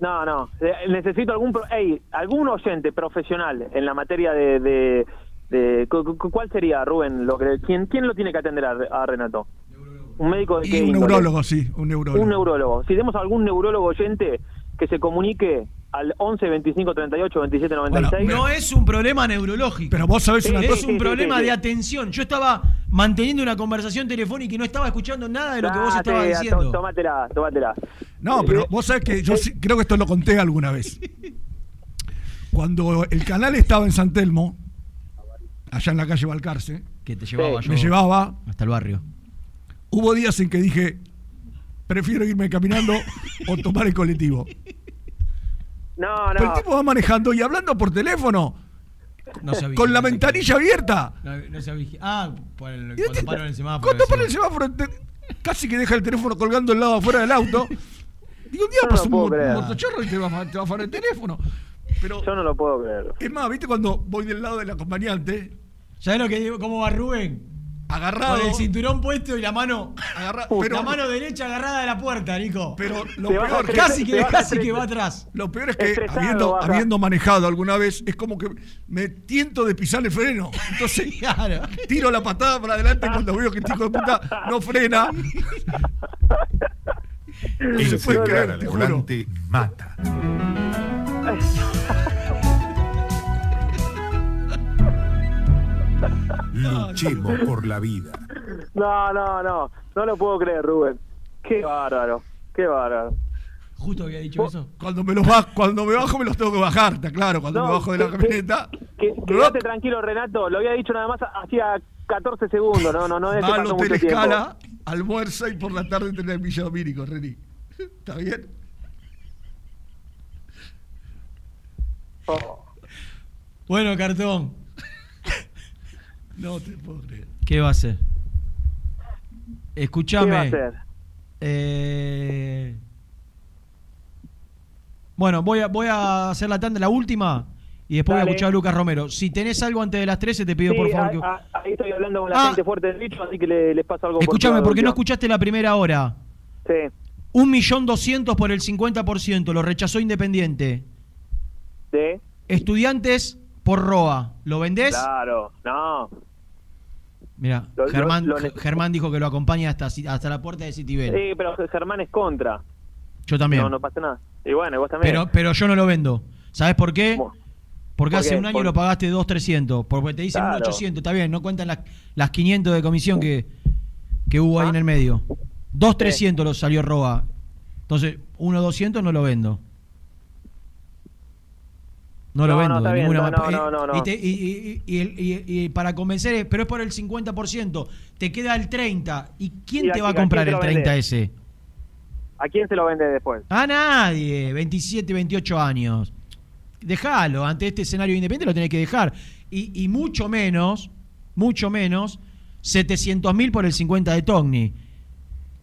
No, no, eh, necesito algún, pro- ey, algún oyente profesional en la materia de... de, de- cu- cu- ¿Cuál sería, Rubén? Lo que, ¿quién, ¿Quién lo tiene que atender a, a Renato? ¿Un médico de Y qué un índole? neurólogo, sí, un neurólogo. Un neurólogo. Si tenemos algún neurólogo oyente que se comunique al 11 25 38 27 96. No es un problema neurológico. Pero vos sabés una es cosa- un Sí, sí, problema sí, sí. de atención. Yo estaba manteniendo una conversación telefónica y no estaba escuchando nada de lo que vos estabas diciendo. Tómatela, tómatela. No, pero vos sabés que yo sí- creo que esto lo conté alguna vez. Cuando el canal estaba en San Telmo, allá en la calle Balcarce, que te llevaba yo me llevaba, hasta el barrio. hubo días en que dije, prefiero irme caminando o tomar el colectivo. No, Pero no. el tipo va manejando y hablando por teléfono, No se con la ventanilla abierta. No, no se Ah, por el, cuando este- paro en el semáforo. Cuando para el semáforo, te- casi que deja el teléfono colgando al lado afuera del auto. Digo, un día no lo un, motochorro y te va, a- te va a afanar el teléfono. Pero, Yo no lo puedo creer. es más, ¿viste cuando voy del lado del acompañante? ¿Sabés lo que digo? ¿Cómo va Rubén? Agarrado. Con el cinturón puesto y la mano. Agarra- la pero- mano derecha agarrada de la puerta, Nico. Pero lo Te peor, casi que, casi que va atrás. Lo peor es que habiendo manejado alguna vez, es como que me tiento de pisar el freno. Entonces tiro la patada para adelante cuando veo que el chico de puta no frena. Creer, al volante mata. Luchemos por la vida. No, no, no. No lo puedo creer, Rubén. Qué bárbaro. Qué bárbaro. Justo había dicho eso. Cuando me los bajo, cuando me bajo me los tengo que bajar, está claro, cuando No, me bajo de la que- camioneta. Que, quédate tranquilo, Renato. Lo había dicho nada más hacía 14 segundos. No, no, no es que Va al pasó hotel mucho tiempo. escala, almuerza y por la tarde tener el Villa Domínico, Reni. ¿Está bien? Oh. Bueno, cartón. No te puedo creer. ¿Qué va a hacer? Escúchame. ¿Qué va a hacer? Eh, Bueno, voy a, voy a hacer la tanda, la última, y después voy Dale. a escuchar a Lucas Romero. Si tenés algo antes de las 13, te pido Sí, por favor que... a- ahí estoy hablando con la Ah. gente fuerte del bicho, así que le- les paso algo Escúchame, por porque no escuchaste la primera hora. Sí. Un millón doscientos por el 50%, lo rechazó Independiente. Sí. Estudiantes por ROA, ¿lo vendés? Claro, no. Mira, lo- Germán, lo Germán dijo que lo acompaña hasta, hasta la puerta de Citibel. Sí, pero Germán es contra. Yo también. No, no pasa nada. Y bueno, y vos también. pero, pero yo no lo vendo. ¿Sabes por qué? Porque ¿Por hace un año Por- lo pagaste 2.300. Porque te dicen Claro. 1.800. Está bien, no cuentan las, las 500 de comisión que, que hubo Ah. ahí en el medio. 2.300 lo salió Roa. Entonces, 1.200 no lo vendo. No, lo vendo no, de ninguna no, manera. no, no, no. Y, te- y- y- y el- y- y para convencer, pero es por el 50%. Te queda el 30%. ¿Y quién ¿Y a te va a comprar el te lo vende? 30 ese? ¿A quién se lo vende después? A nadie, 27, 28 años. Déjalo, ante este escenario independiente lo tenés que dejar. Y, y mucho menos, mucho menos, 700 mil por el 50 de Togni.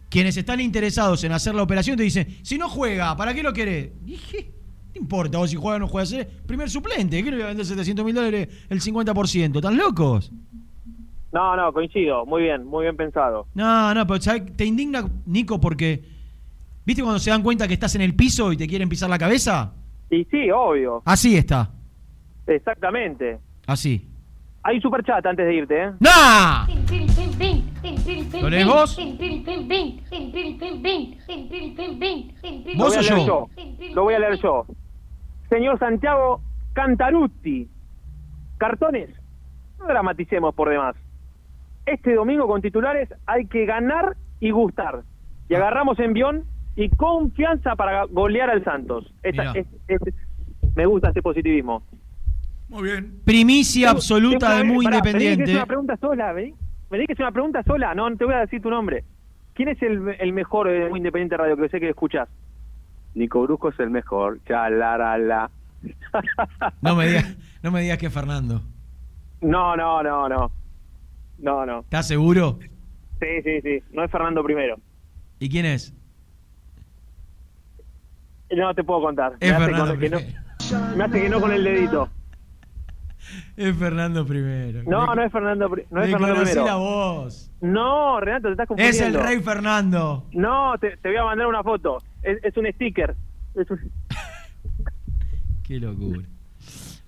Quienes están interesados en hacer la operación te dicen, si no juega, ¿para qué lo querés? Dije, no importa vos si juega o no juega, ser primer suplente, ¿qué le voy a vender 700 mil dólares el 50%? ¿Están locos? No, no, coincido. Muy bien, muy bien pensado. No, no, pero ¿sabes? te indigna, Nico, porque ¿Viste cuando se dan cuenta que estás en el piso y te quieren pisar la cabeza? Y sí, obvio. Así está. Exactamente. Así. Hay superchat antes de irte, ¿eh? ¡Nah! ¿Lo lees vos? Lo ¿Vos voy a o leer yo? Lo voy a leer yo. Señor Santiago Cantarutti. Cartones, no dramaticemos por demás. Este domingo con titulares hay que ganar y gustar. Y agarramos envión y confianza para golear al Santos. Esta- Mirá. es- es- me gusta este positivismo. Muy bien. Primicia absoluta de muy pará, Vení que es independiente. una pregunta sola. Vení que es una pregunta sola. No, te voy a decir tu nombre. ¿Quién es el, el mejor de Muy Independiente Radio que sé que escuchás? Nico Brusco es el mejor. Chalarala. No me digas, no me digas que es Fernando. No, no, no, no. No, no. ¿Estás seguro? Sí, sí, sí. No es Fernando primero. ¿Y quién es? No te puedo contar. Es me, hace Fernando con- que no, me hace que no con el dedito. Es Fernando primero. No, no es Fernando, no me es Fernando primero. la voz. No, Renato, te estás Es confundiendo. el rey Fernando. No, te, te voy a mandar una foto. Es, es un sticker. Es un- Qué locura.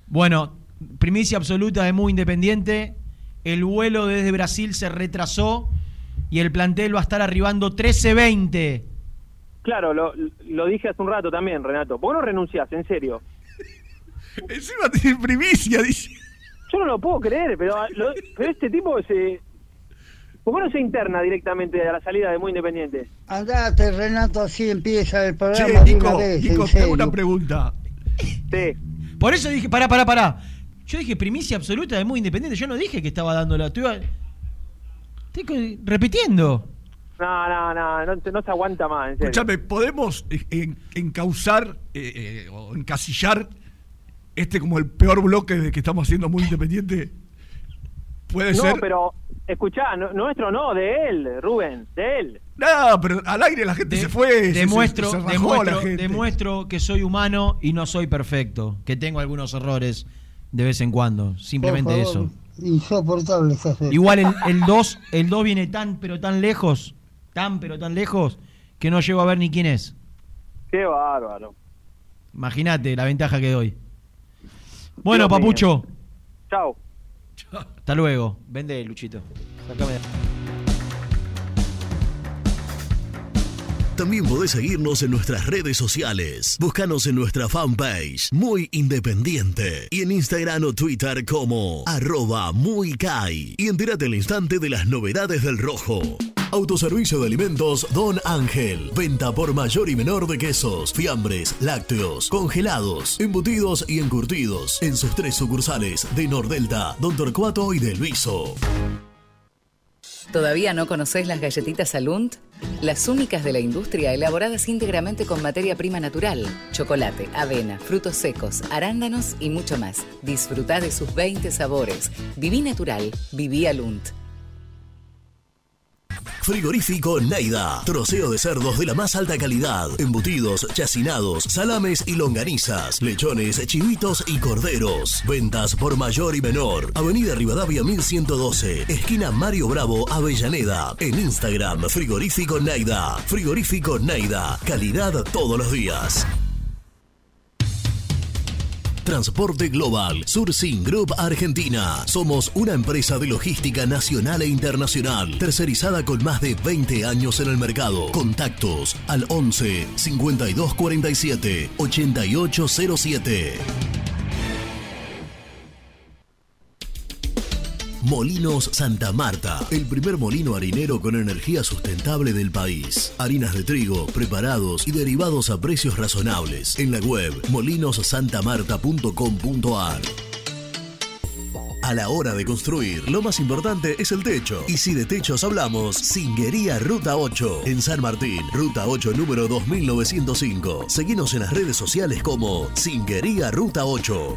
Bueno, primicia absoluta de muy independiente. El vuelo desde Brasil se retrasó y el plantel va a estar arribando 13-20. Claro, lo, lo dije hace un rato también, Renato. ¿Por qué no renunciás? En serio. Encima tiene primicia, dice. Yo no lo puedo creer, pero, lo- pero este tipo se... ¿Por qué no se interna directamente a la salida de Muy Independiente? Andate, Renato, así empieza el programa Che, de Nico, una vez, Nico, en te hago una pregunta. Sí. Por eso dije, pará, pará, pará. Yo dije primicia absoluta de muy independiente. Yo no dije que estaba dándola. Estoy, estoy repitiendo. No, no, no, no, no se aguanta más, en serio. Escuchame, ¿podemos en- encauzar eh, eh, o encasillar este como el peor bloque de que estamos haciendo muy independiente? ¿Puede no, ser? pero escuchá, no- nuestro no, de él, Rubén, de él. No, pero al aire la gente se fue. se- Demuestro, se demuestro, demuestro que soy humano y no soy perfecto. Que tengo algunos errores de vez en cuando. Simplemente eso. Insoportable esa. Igual el, el 2 el 2 viene tan pero tan lejos, tan pero tan lejos, que no llego a ver ni quién es. Qué bárbaro. Imagínate la ventaja que doy. Bueno, Dios mío. papucho, Chao. hasta luego. Vende, Luchito. Sacame. También podés seguirnos en nuestras redes sociales. Búscanos en nuestra fanpage, Muy Independiente. Y en Instagram o Twitter como arroba muy Kai. Y entérate al instante de las novedades del rojo. Autoservicio de alimentos Don Ángel. Venta por mayor y menor de quesos, fiambres, lácteos, congelados, embutidos y encurtidos. En sus tres sucursales de Nordelta, Don Torcuato y de Luiso. ¿Todavía no conocés las galletitas Alunt? Las únicas de la industria elaboradas íntegramente con materia prima natural, chocolate, avena, frutos secos, arándanos y mucho más. Disfruta de sus 20 sabores. Viví natural, viví Alunt. Frigorífico Neida. Troceo de cerdos de la más alta calidad. Embutidos, chacinados, salames y longanizas. Lechones, chivitos y corderos. Ventas por mayor y menor. Avenida Rivadavia 1112. Esquina Mario Bravo, Avellaneda. En Instagram, Frigorífico Neida. Frigorífico Neida. Calidad todos los días. Transporte Global, Surcing Group Argentina. Somos una empresa de logística nacional e internacional, tercerizada con más de 20 años en el mercado. Contactos al 11 5247 8807. Molinos Santa Marta, el primer molino harinero con energía sustentable del país. Harinas de trigo, preparados y derivados a precios razonables. En la web molinosantamarta.com.ar. A la hora de construir, lo más importante es el techo. Y si de techos hablamos, Singuería Ruta 8. En San Martín, Ruta 8 número 2905. Seguinos en las redes sociales como Singuería Ruta 8.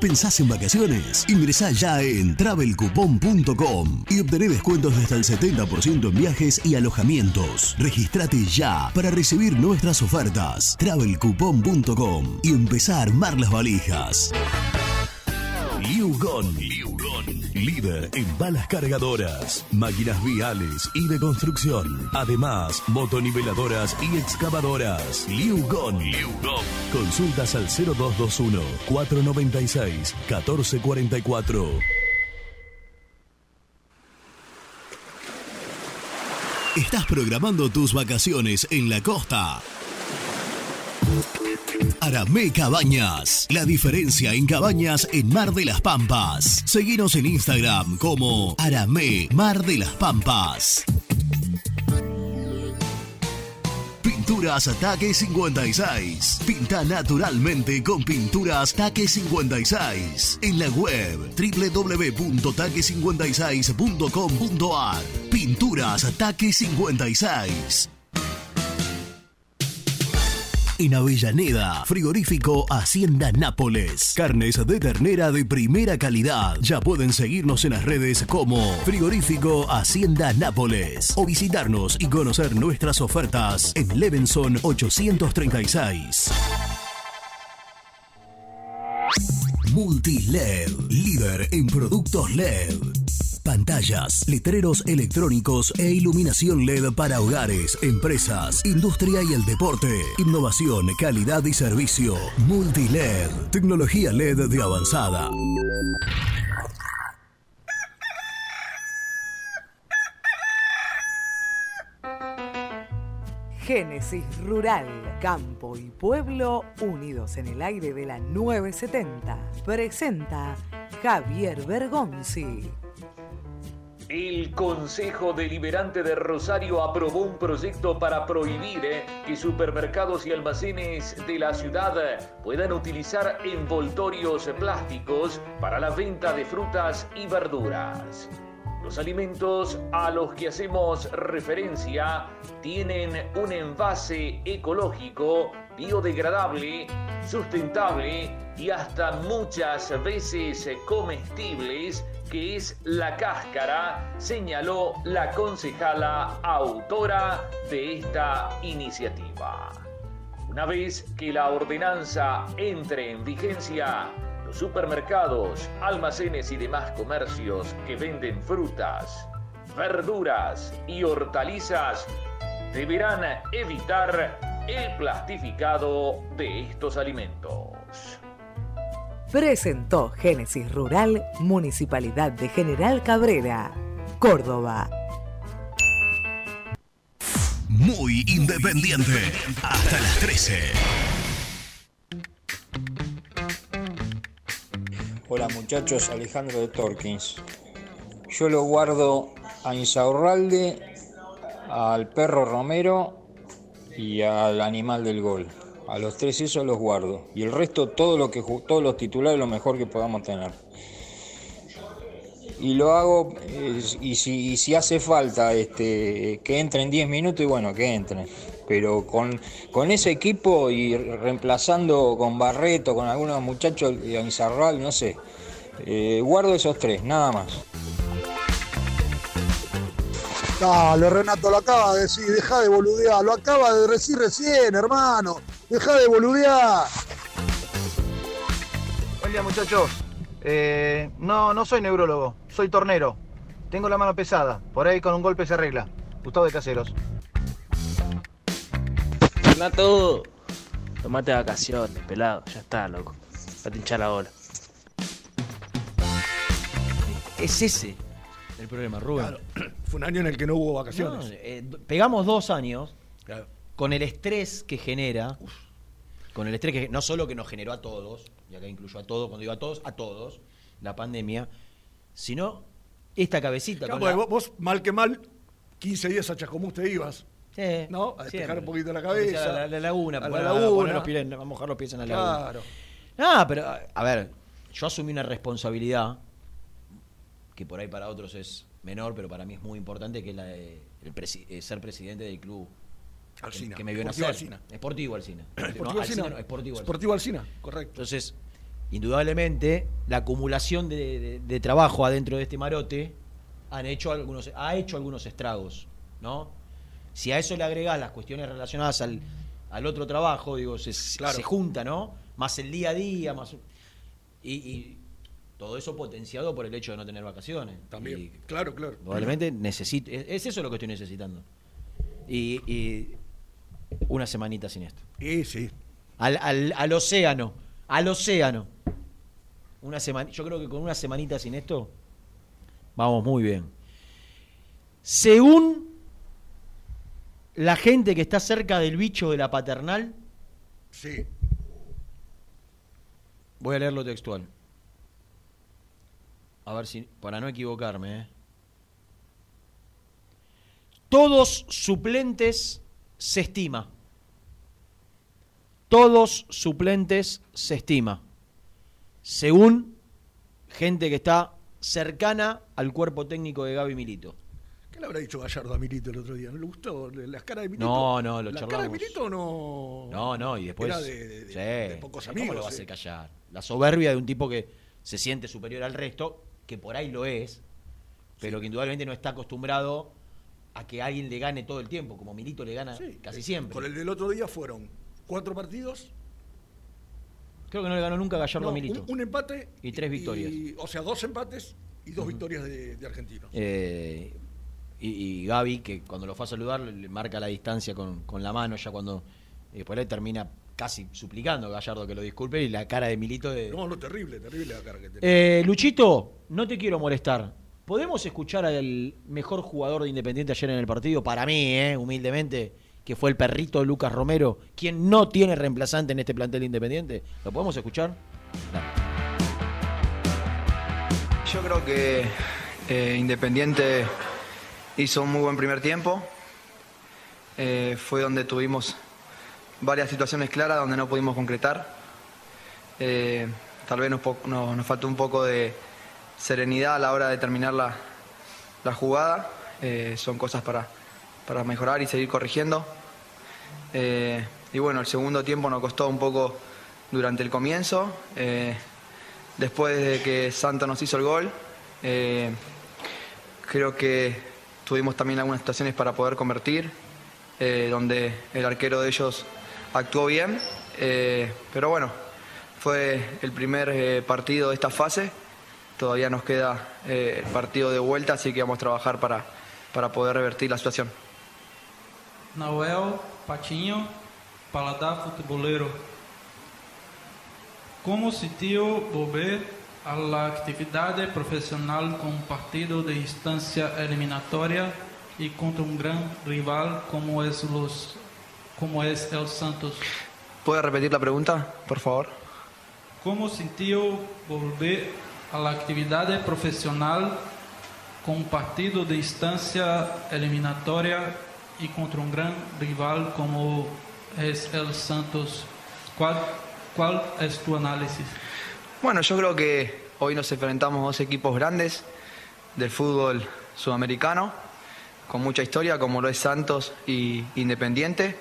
¿Pensás en vacaciones? Ingresá ya en travelcoupon.com y obtené descuentos de hasta el 70% en viajes y alojamientos. Registrate ya para recibir nuestras ofertas. travelcoupon.com y empezá a armar las valijas. Liugon. Líder en balas cargadoras, máquinas viales y de construcción. Además, motoniveladoras y excavadoras. Liugon. Consultas al 0221 496 1444. ¿Estás programando tus vacaciones en la costa? Aramé Cabañas. La diferencia en cabañas en Mar de las Pampas. Seguinos en Instagram como Aramé Mar de las Pampas. Pinturas Ataque 56. Pinta naturalmente con Pinturas Taque 56. En la web www.taque56.com.ar. Pinturas Ataque 56. En Avellaneda, frigorífico Hacienda Nápoles. Carnes de ternera de primera calidad. Ya pueden seguirnos en las redes como frigorífico Hacienda Nápoles o visitarnos y conocer nuestras ofertas en Levenson 836. Multiled, líder en productos LED. Pantallas, letreros electrónicos e iluminación LED para hogares, empresas, industria y el deporte. Innovación, calidad y servicio. Multiled, tecnología LED de avanzada. Génesis Rural, Campo y Pueblo unidos en el aire de la 970. Presenta Javier Bergonzi. El Consejo Deliberante de Rosario aprobó un proyecto para prohibir eh, que supermercados y almacenes de la ciudad puedan utilizar envoltorios plásticos para la venta de frutas y verduras. Los alimentos a los que hacemos referencia tienen un envase ecológico, biodegradable, sustentable y hasta muchas veces comestibles que es la cáscara, señaló la concejala autora de esta iniciativa. Una vez que la ordenanza entre en vigencia, supermercados, almacenes y demás comercios que venden frutas, verduras y hortalizas deberán evitar el plastificado de estos alimentos. Presentó Génesis Rural, Municipalidad de General Cabrera, Córdoba. Muy independiente. Hasta las 13. Hola muchachos, Alejandro de Torkins. Yo lo guardo a Insaurralde, al perro Romero y al animal del gol. A los tres esos los guardo. Y el resto, todo lo que, todos los titulares, lo mejor que podamos tener. Y lo hago, eh, y, si, y si hace falta este, que entren 10 minutos, y bueno, que entren. Pero con, con ese equipo y reemplazando con Barreto, con algunos muchachos, y a Izarral, no sé. eh, guardo esos tres, nada más. Dale, Renato, lo acaba de decir, deja de boludear, lo acaba de decir recién, hermano, deja de boludear. Buen día muchachos. Eh, no, no soy neurólogo, soy tornero. Tengo la mano pesada, por ahí con un golpe se arregla. Gustavo de Caseros. Renato, tomate vacaciones, pelado, ya está, loco. Va a hinchar la bola. es ese el problema, Rubén. Claro, fue un año en el que no hubo vacaciones. No, eh, pegamos dos años Claro. con el estrés que genera, con el estrés que no solo que nos generó a todos, y acá incluyo a todos, cuando digo a todos, a todos, la pandemia, sino esta cabecita. Claro, con la- vos, mal que mal, 15 días a Chascomús te ibas. Sí, ¿No? A despejar un poquito la cabeza. La, la laguna, a a la a laguna. los pies, a mojar los pies en la laguna. Claro. No, pero a- a ver, yo asumí una responsabilidad que por ahí para otros es menor, pero para mí es muy importante, que es la de el presi- eh, ser presidente del club que, Alsina. que me vio nacer. Alsina. Esportivo Alcina. No, no, Esportivo Alsina. Sportivo Alsina, correcto. Entonces, indudablemente, la acumulación de, de- de trabajo adentro de este marote han hecho algunos, ha hecho algunos estragos, ¿no? Si a eso le agregás las cuestiones relacionadas al, al otro trabajo, digo, se, se junta, ¿no? Más el día a día, más. Y, y todo eso potenciado por el hecho de no tener vacaciones. También. Y claro, claro. probablemente necesito. Es, es eso lo que estoy necesitando. Y, y una semanita sin esto. Y sí. Al, al, al océano. Al océano. Una semana, yo creo que con una semanita sin esto, vamos muy bien. Según la gente que está cerca del bicho de la paternal, Sí. voy a leerlo textual. A ver si, para no equivocarme. ¿eh? Todos suplentes se estima. Todos suplentes se estima. Según gente que está cercana al cuerpo técnico de Gaby Milito. ¿Qué le habrá dicho Gallardo a Milito el otro día? ¿No le gustó las caras de Milito? No, no, lo ¿Las charlamos. caras de Milito no...? No, no, y después. Era de, de- de- Sí. de pocos ¿Cómo amigos. lo va a sí. hacer callar? La soberbia de un tipo que se siente superior al resto, que por ahí lo es, pero que indudablemente no está acostumbrado a que alguien le gane todo el tiempo, como Milito le gana casi siempre. Con el del otro día fueron cuatro partidos. Creo que no le ganó nunca Gallardo no, a Milito. Un, un empate. Y tres victorias. y- o sea, dos empates y dos victorias de, de argentinos. Eh, y, y Gaby, que cuando lo fue a saludar, le marca la distancia con, con la mano, ya cuando. Y después le termina casi suplicando a Gallardo que lo disculpe, y la cara de Milito de. No, no, terrible, terrible la cara que tenía. Eh, Luchito, no te quiero molestar. ¿Podemos escuchar al mejor jugador de Independiente ayer en el partido? Para mí, eh, humildemente, que fue el perrito Lucas Romero, quien no tiene reemplazante en este plantel de Independiente. ¿Lo podemos escuchar? Yo creo que eh, Independiente hizo un muy buen primer tiempo. Eh, fue donde tuvimos varias situaciones claras donde no pudimos concretar. Tal vez nos faltó un poco de serenidad a la hora de terminar la, la jugada. Eh, son cosas para, para mejorar y seguir corrigiendo. Eh, y bueno, el segundo tiempo nos costó un poco durante el comienzo. Eh, después de que Santos nos hizo el gol, creo que tuvimos también algunas situaciones para poder convertir, donde el arquero de ellos actuó bien. pero bueno, fue el primer partido de esta fase. Todavía nos queda eh, el partido de vuelta, así que vamos a trabajar para, para poder revertir la situación. Noel Patinho, paladar futeboleiro. Como sentiu volver à atividade profissional com um partido de instância eliminatória e contra um grande rival como é, los, como é El Santos? ¿Puede repetir la pregunta, por favor? Como sentiu volver à atividade profissional com um partido de instância eliminatória e contra um grande rival como é El Santos? Qual, qual é a tua análise? Bueno, yo creo que hoy nos enfrentamos a dos equipos grandes del fútbol sudamericano, con mucha historia, como lo es Santos y Independiente,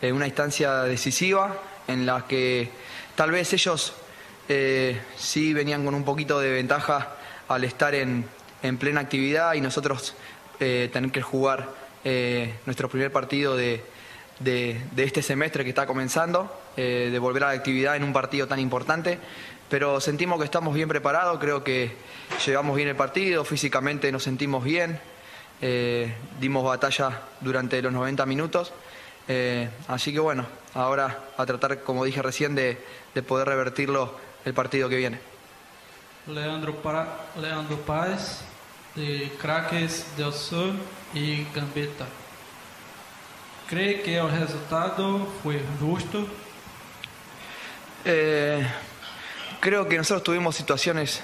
en una instancia decisiva en la que tal vez ellos eh, sí venían con un poquito de ventaja al estar en, en plena actividad y nosotros eh, tener que jugar eh, nuestro primer partido de, de- este semestre que está comenzando, de volver a la actividad en un partido tan importante. Pero sentimos que estamos bien preparados, creo que llevamos bien el partido, físicamente nos sentimos bien, dimos batalla durante los 90 minutos. así que bueno, ahora a tratar, como dije recién, de, de poder revertirlo el partido que viene. Leandro, Pa- Leandro Paz, de Craques del Sur y Gambetta. ¿Cree que el resultado fue justo? Eh, creo que nosotros tuvimos situaciones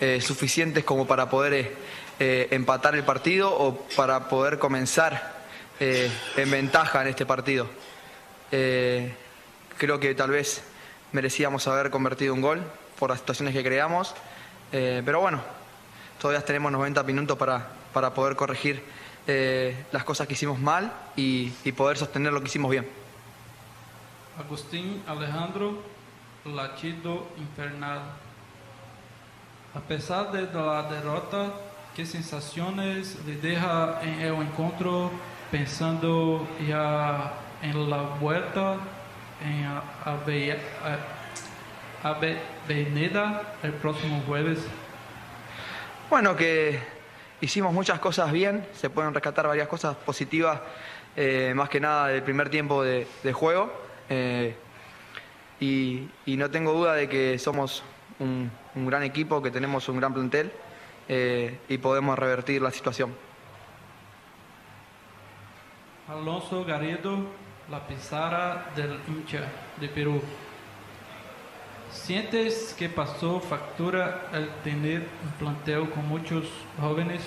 eh, suficientes como para poder eh, eh, empatar el partido o para poder comenzar eh, en ventaja en este partido. Eh, creo que tal vez merecíamos haber convertido un gol por las situaciones que creamos, eh, pero bueno, todavía tenemos 90 minutos para, para poder corregir eh, las cosas que hicimos mal y, y poder sostener lo que hicimos bien. Agustín Alejandro Latido Infernal. A pesar de la derrota, ¿qué sensaciones le deja en el encuentro pensando ya en la vuelta en Ave- el próximo jueves? Bueno, que hicimos muchas cosas bien, se pueden rescatar varias cosas positivas, eh, más que nada del primer tiempo de, de juego. eh, y, y no tengo duda de que somos un, un gran equipo, que tenemos un gran plantel eh, y podemos revertir la situación. Alonso Garrido, la pizarra del hincha de Perú. ¿Sientes que pasó factura el tener un planteo con muchos jóvenes?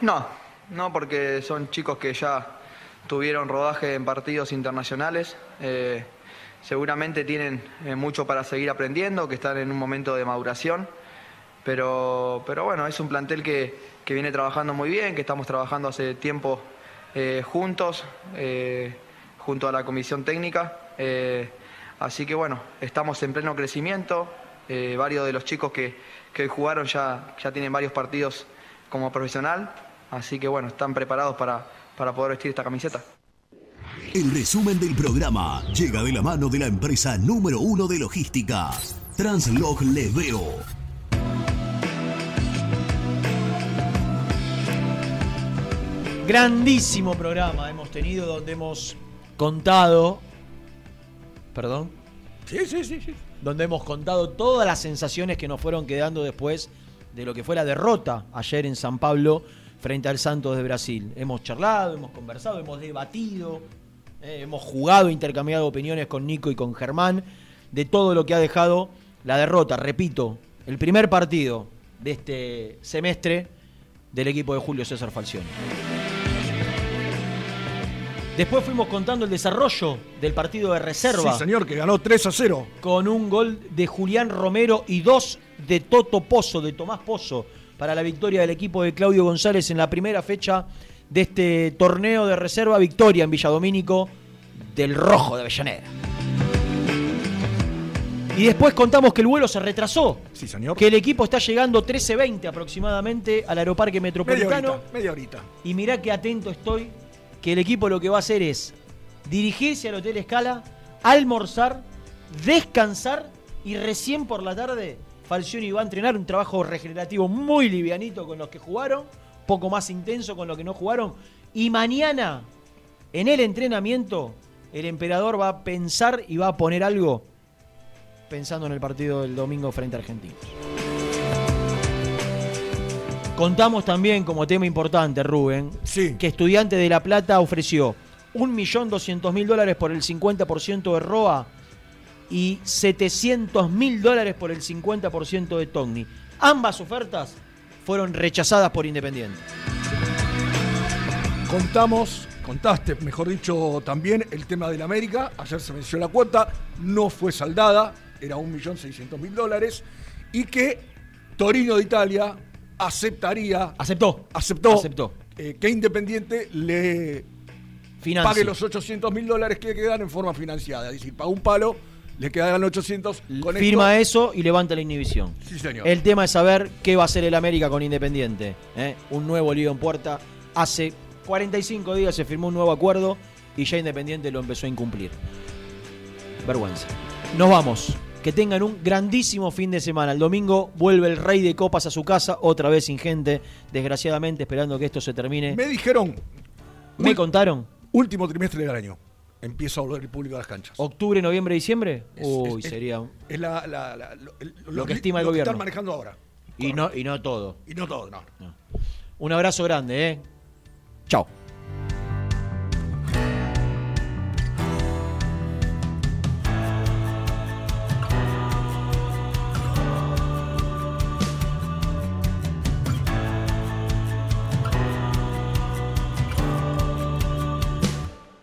No, no porque son chicos que ya tuvieron rodaje en partidos internacionales. eh, seguramente tienen eh, mucho para seguir aprendiendo, que están en un momento de maduración. Pero, pero bueno, es un plantel que, que viene trabajando muy bien, que estamos trabajando hace tiempo eh, juntos, junto a la comisión técnica. eh, así que bueno, estamos en pleno crecimiento. eh, varios de los chicos que, que hoy jugaron ya, ya tienen varios partidos como profesional. Así que bueno, están preparados para, para poder vestir esta camiseta. El resumen del programa llega de la mano de la empresa número uno de logística, Translog Leveo. Grandísimo programa hemos tenido donde hemos contado. Perdón. Sí, sí, sí, sí. Donde hemos contado todas las sensaciones que nos fueron quedando después de lo que fue la derrota ayer en San Pablo frente al Santos de Brasil. Hemos charlado, hemos conversado, hemos debatido, eh, hemos jugado, intercambiado opiniones con Nico y con Germán de todo lo que ha dejado la derrota. Repito, el primer partido de este semestre del equipo de Julio César Falcioni. Después fuimos contando el desarrollo del partido de reserva. Sí, señor, que ganó 3 a 0. Con un gol de Julián Romero y dos de Toto Pozo, de Tomás Pozo, para la victoria del equipo de Claudio González en la primera fecha de este torneo de reserva. Victoria en Villadomínico del Rojo de Avellaneda. Y después contamos que el vuelo se retrasó. Sí, señor. Que el equipo está llegando 13.20 aproximadamente al aeroparque Media metropolitano. horita, media horita. Y mirá que atento estoy, que el equipo lo que va a hacer es dirigirse al Hotel Escala, almorzar, descansar y recién por la tarde Falcioni va a entrenar un trabajo regenerativo muy livianito con los que jugaron, poco más intenso con los que no jugaron. Y mañana, en el entrenamiento, el emperador va a pensar y va a poner algo pensando en el partido del domingo frente a Argentina. Contamos también como tema importante, Rubén, que Estudiante de La Plata ofreció 1.200.000 dólares por el 50% de ROA y 700.000 dólares por el 50% de Togni. Ambas ofertas fueron rechazadas por Independiente. Contamos, contaste, mejor dicho, también el tema del América. Ayer se venció la cuota, no fue saldada, era 1.600.000 dólares. Y que Torino de Italia aceptaría. Aceptó. Aceptó. Aceptó. eh, que Independiente le pague los 800.000 dólares que quedan en forma financiada. Es decir, paga un palo, le quedan 800. Con Firma esto- eso y levanta la inhibición. Sí, señor. El tema es saber qué va a hacer el América con Independiente. ¿eh? Un nuevo lío en puerta. Hace 45 días se firmó un nuevo acuerdo y ya Independiente lo empezó a incumplir. Vergüenza. Nos vamos. Que tengan un grandísimo fin de semana. El domingo vuelve el Rey de Copas a su casa, otra vez sin gente, desgraciadamente esperando que esto se termine. Me dijeron. ¿Me contaron? Último trimestre del año. empieza a volver el público a las canchas. ¿Octubre, noviembre, diciembre? Uy, es- sería. Es la, la- la- lo, que estima el lo gobierno. están manejando ahora. Y no, y no todo. Y no todo, no. Un abrazo grande, ¿eh? Chao.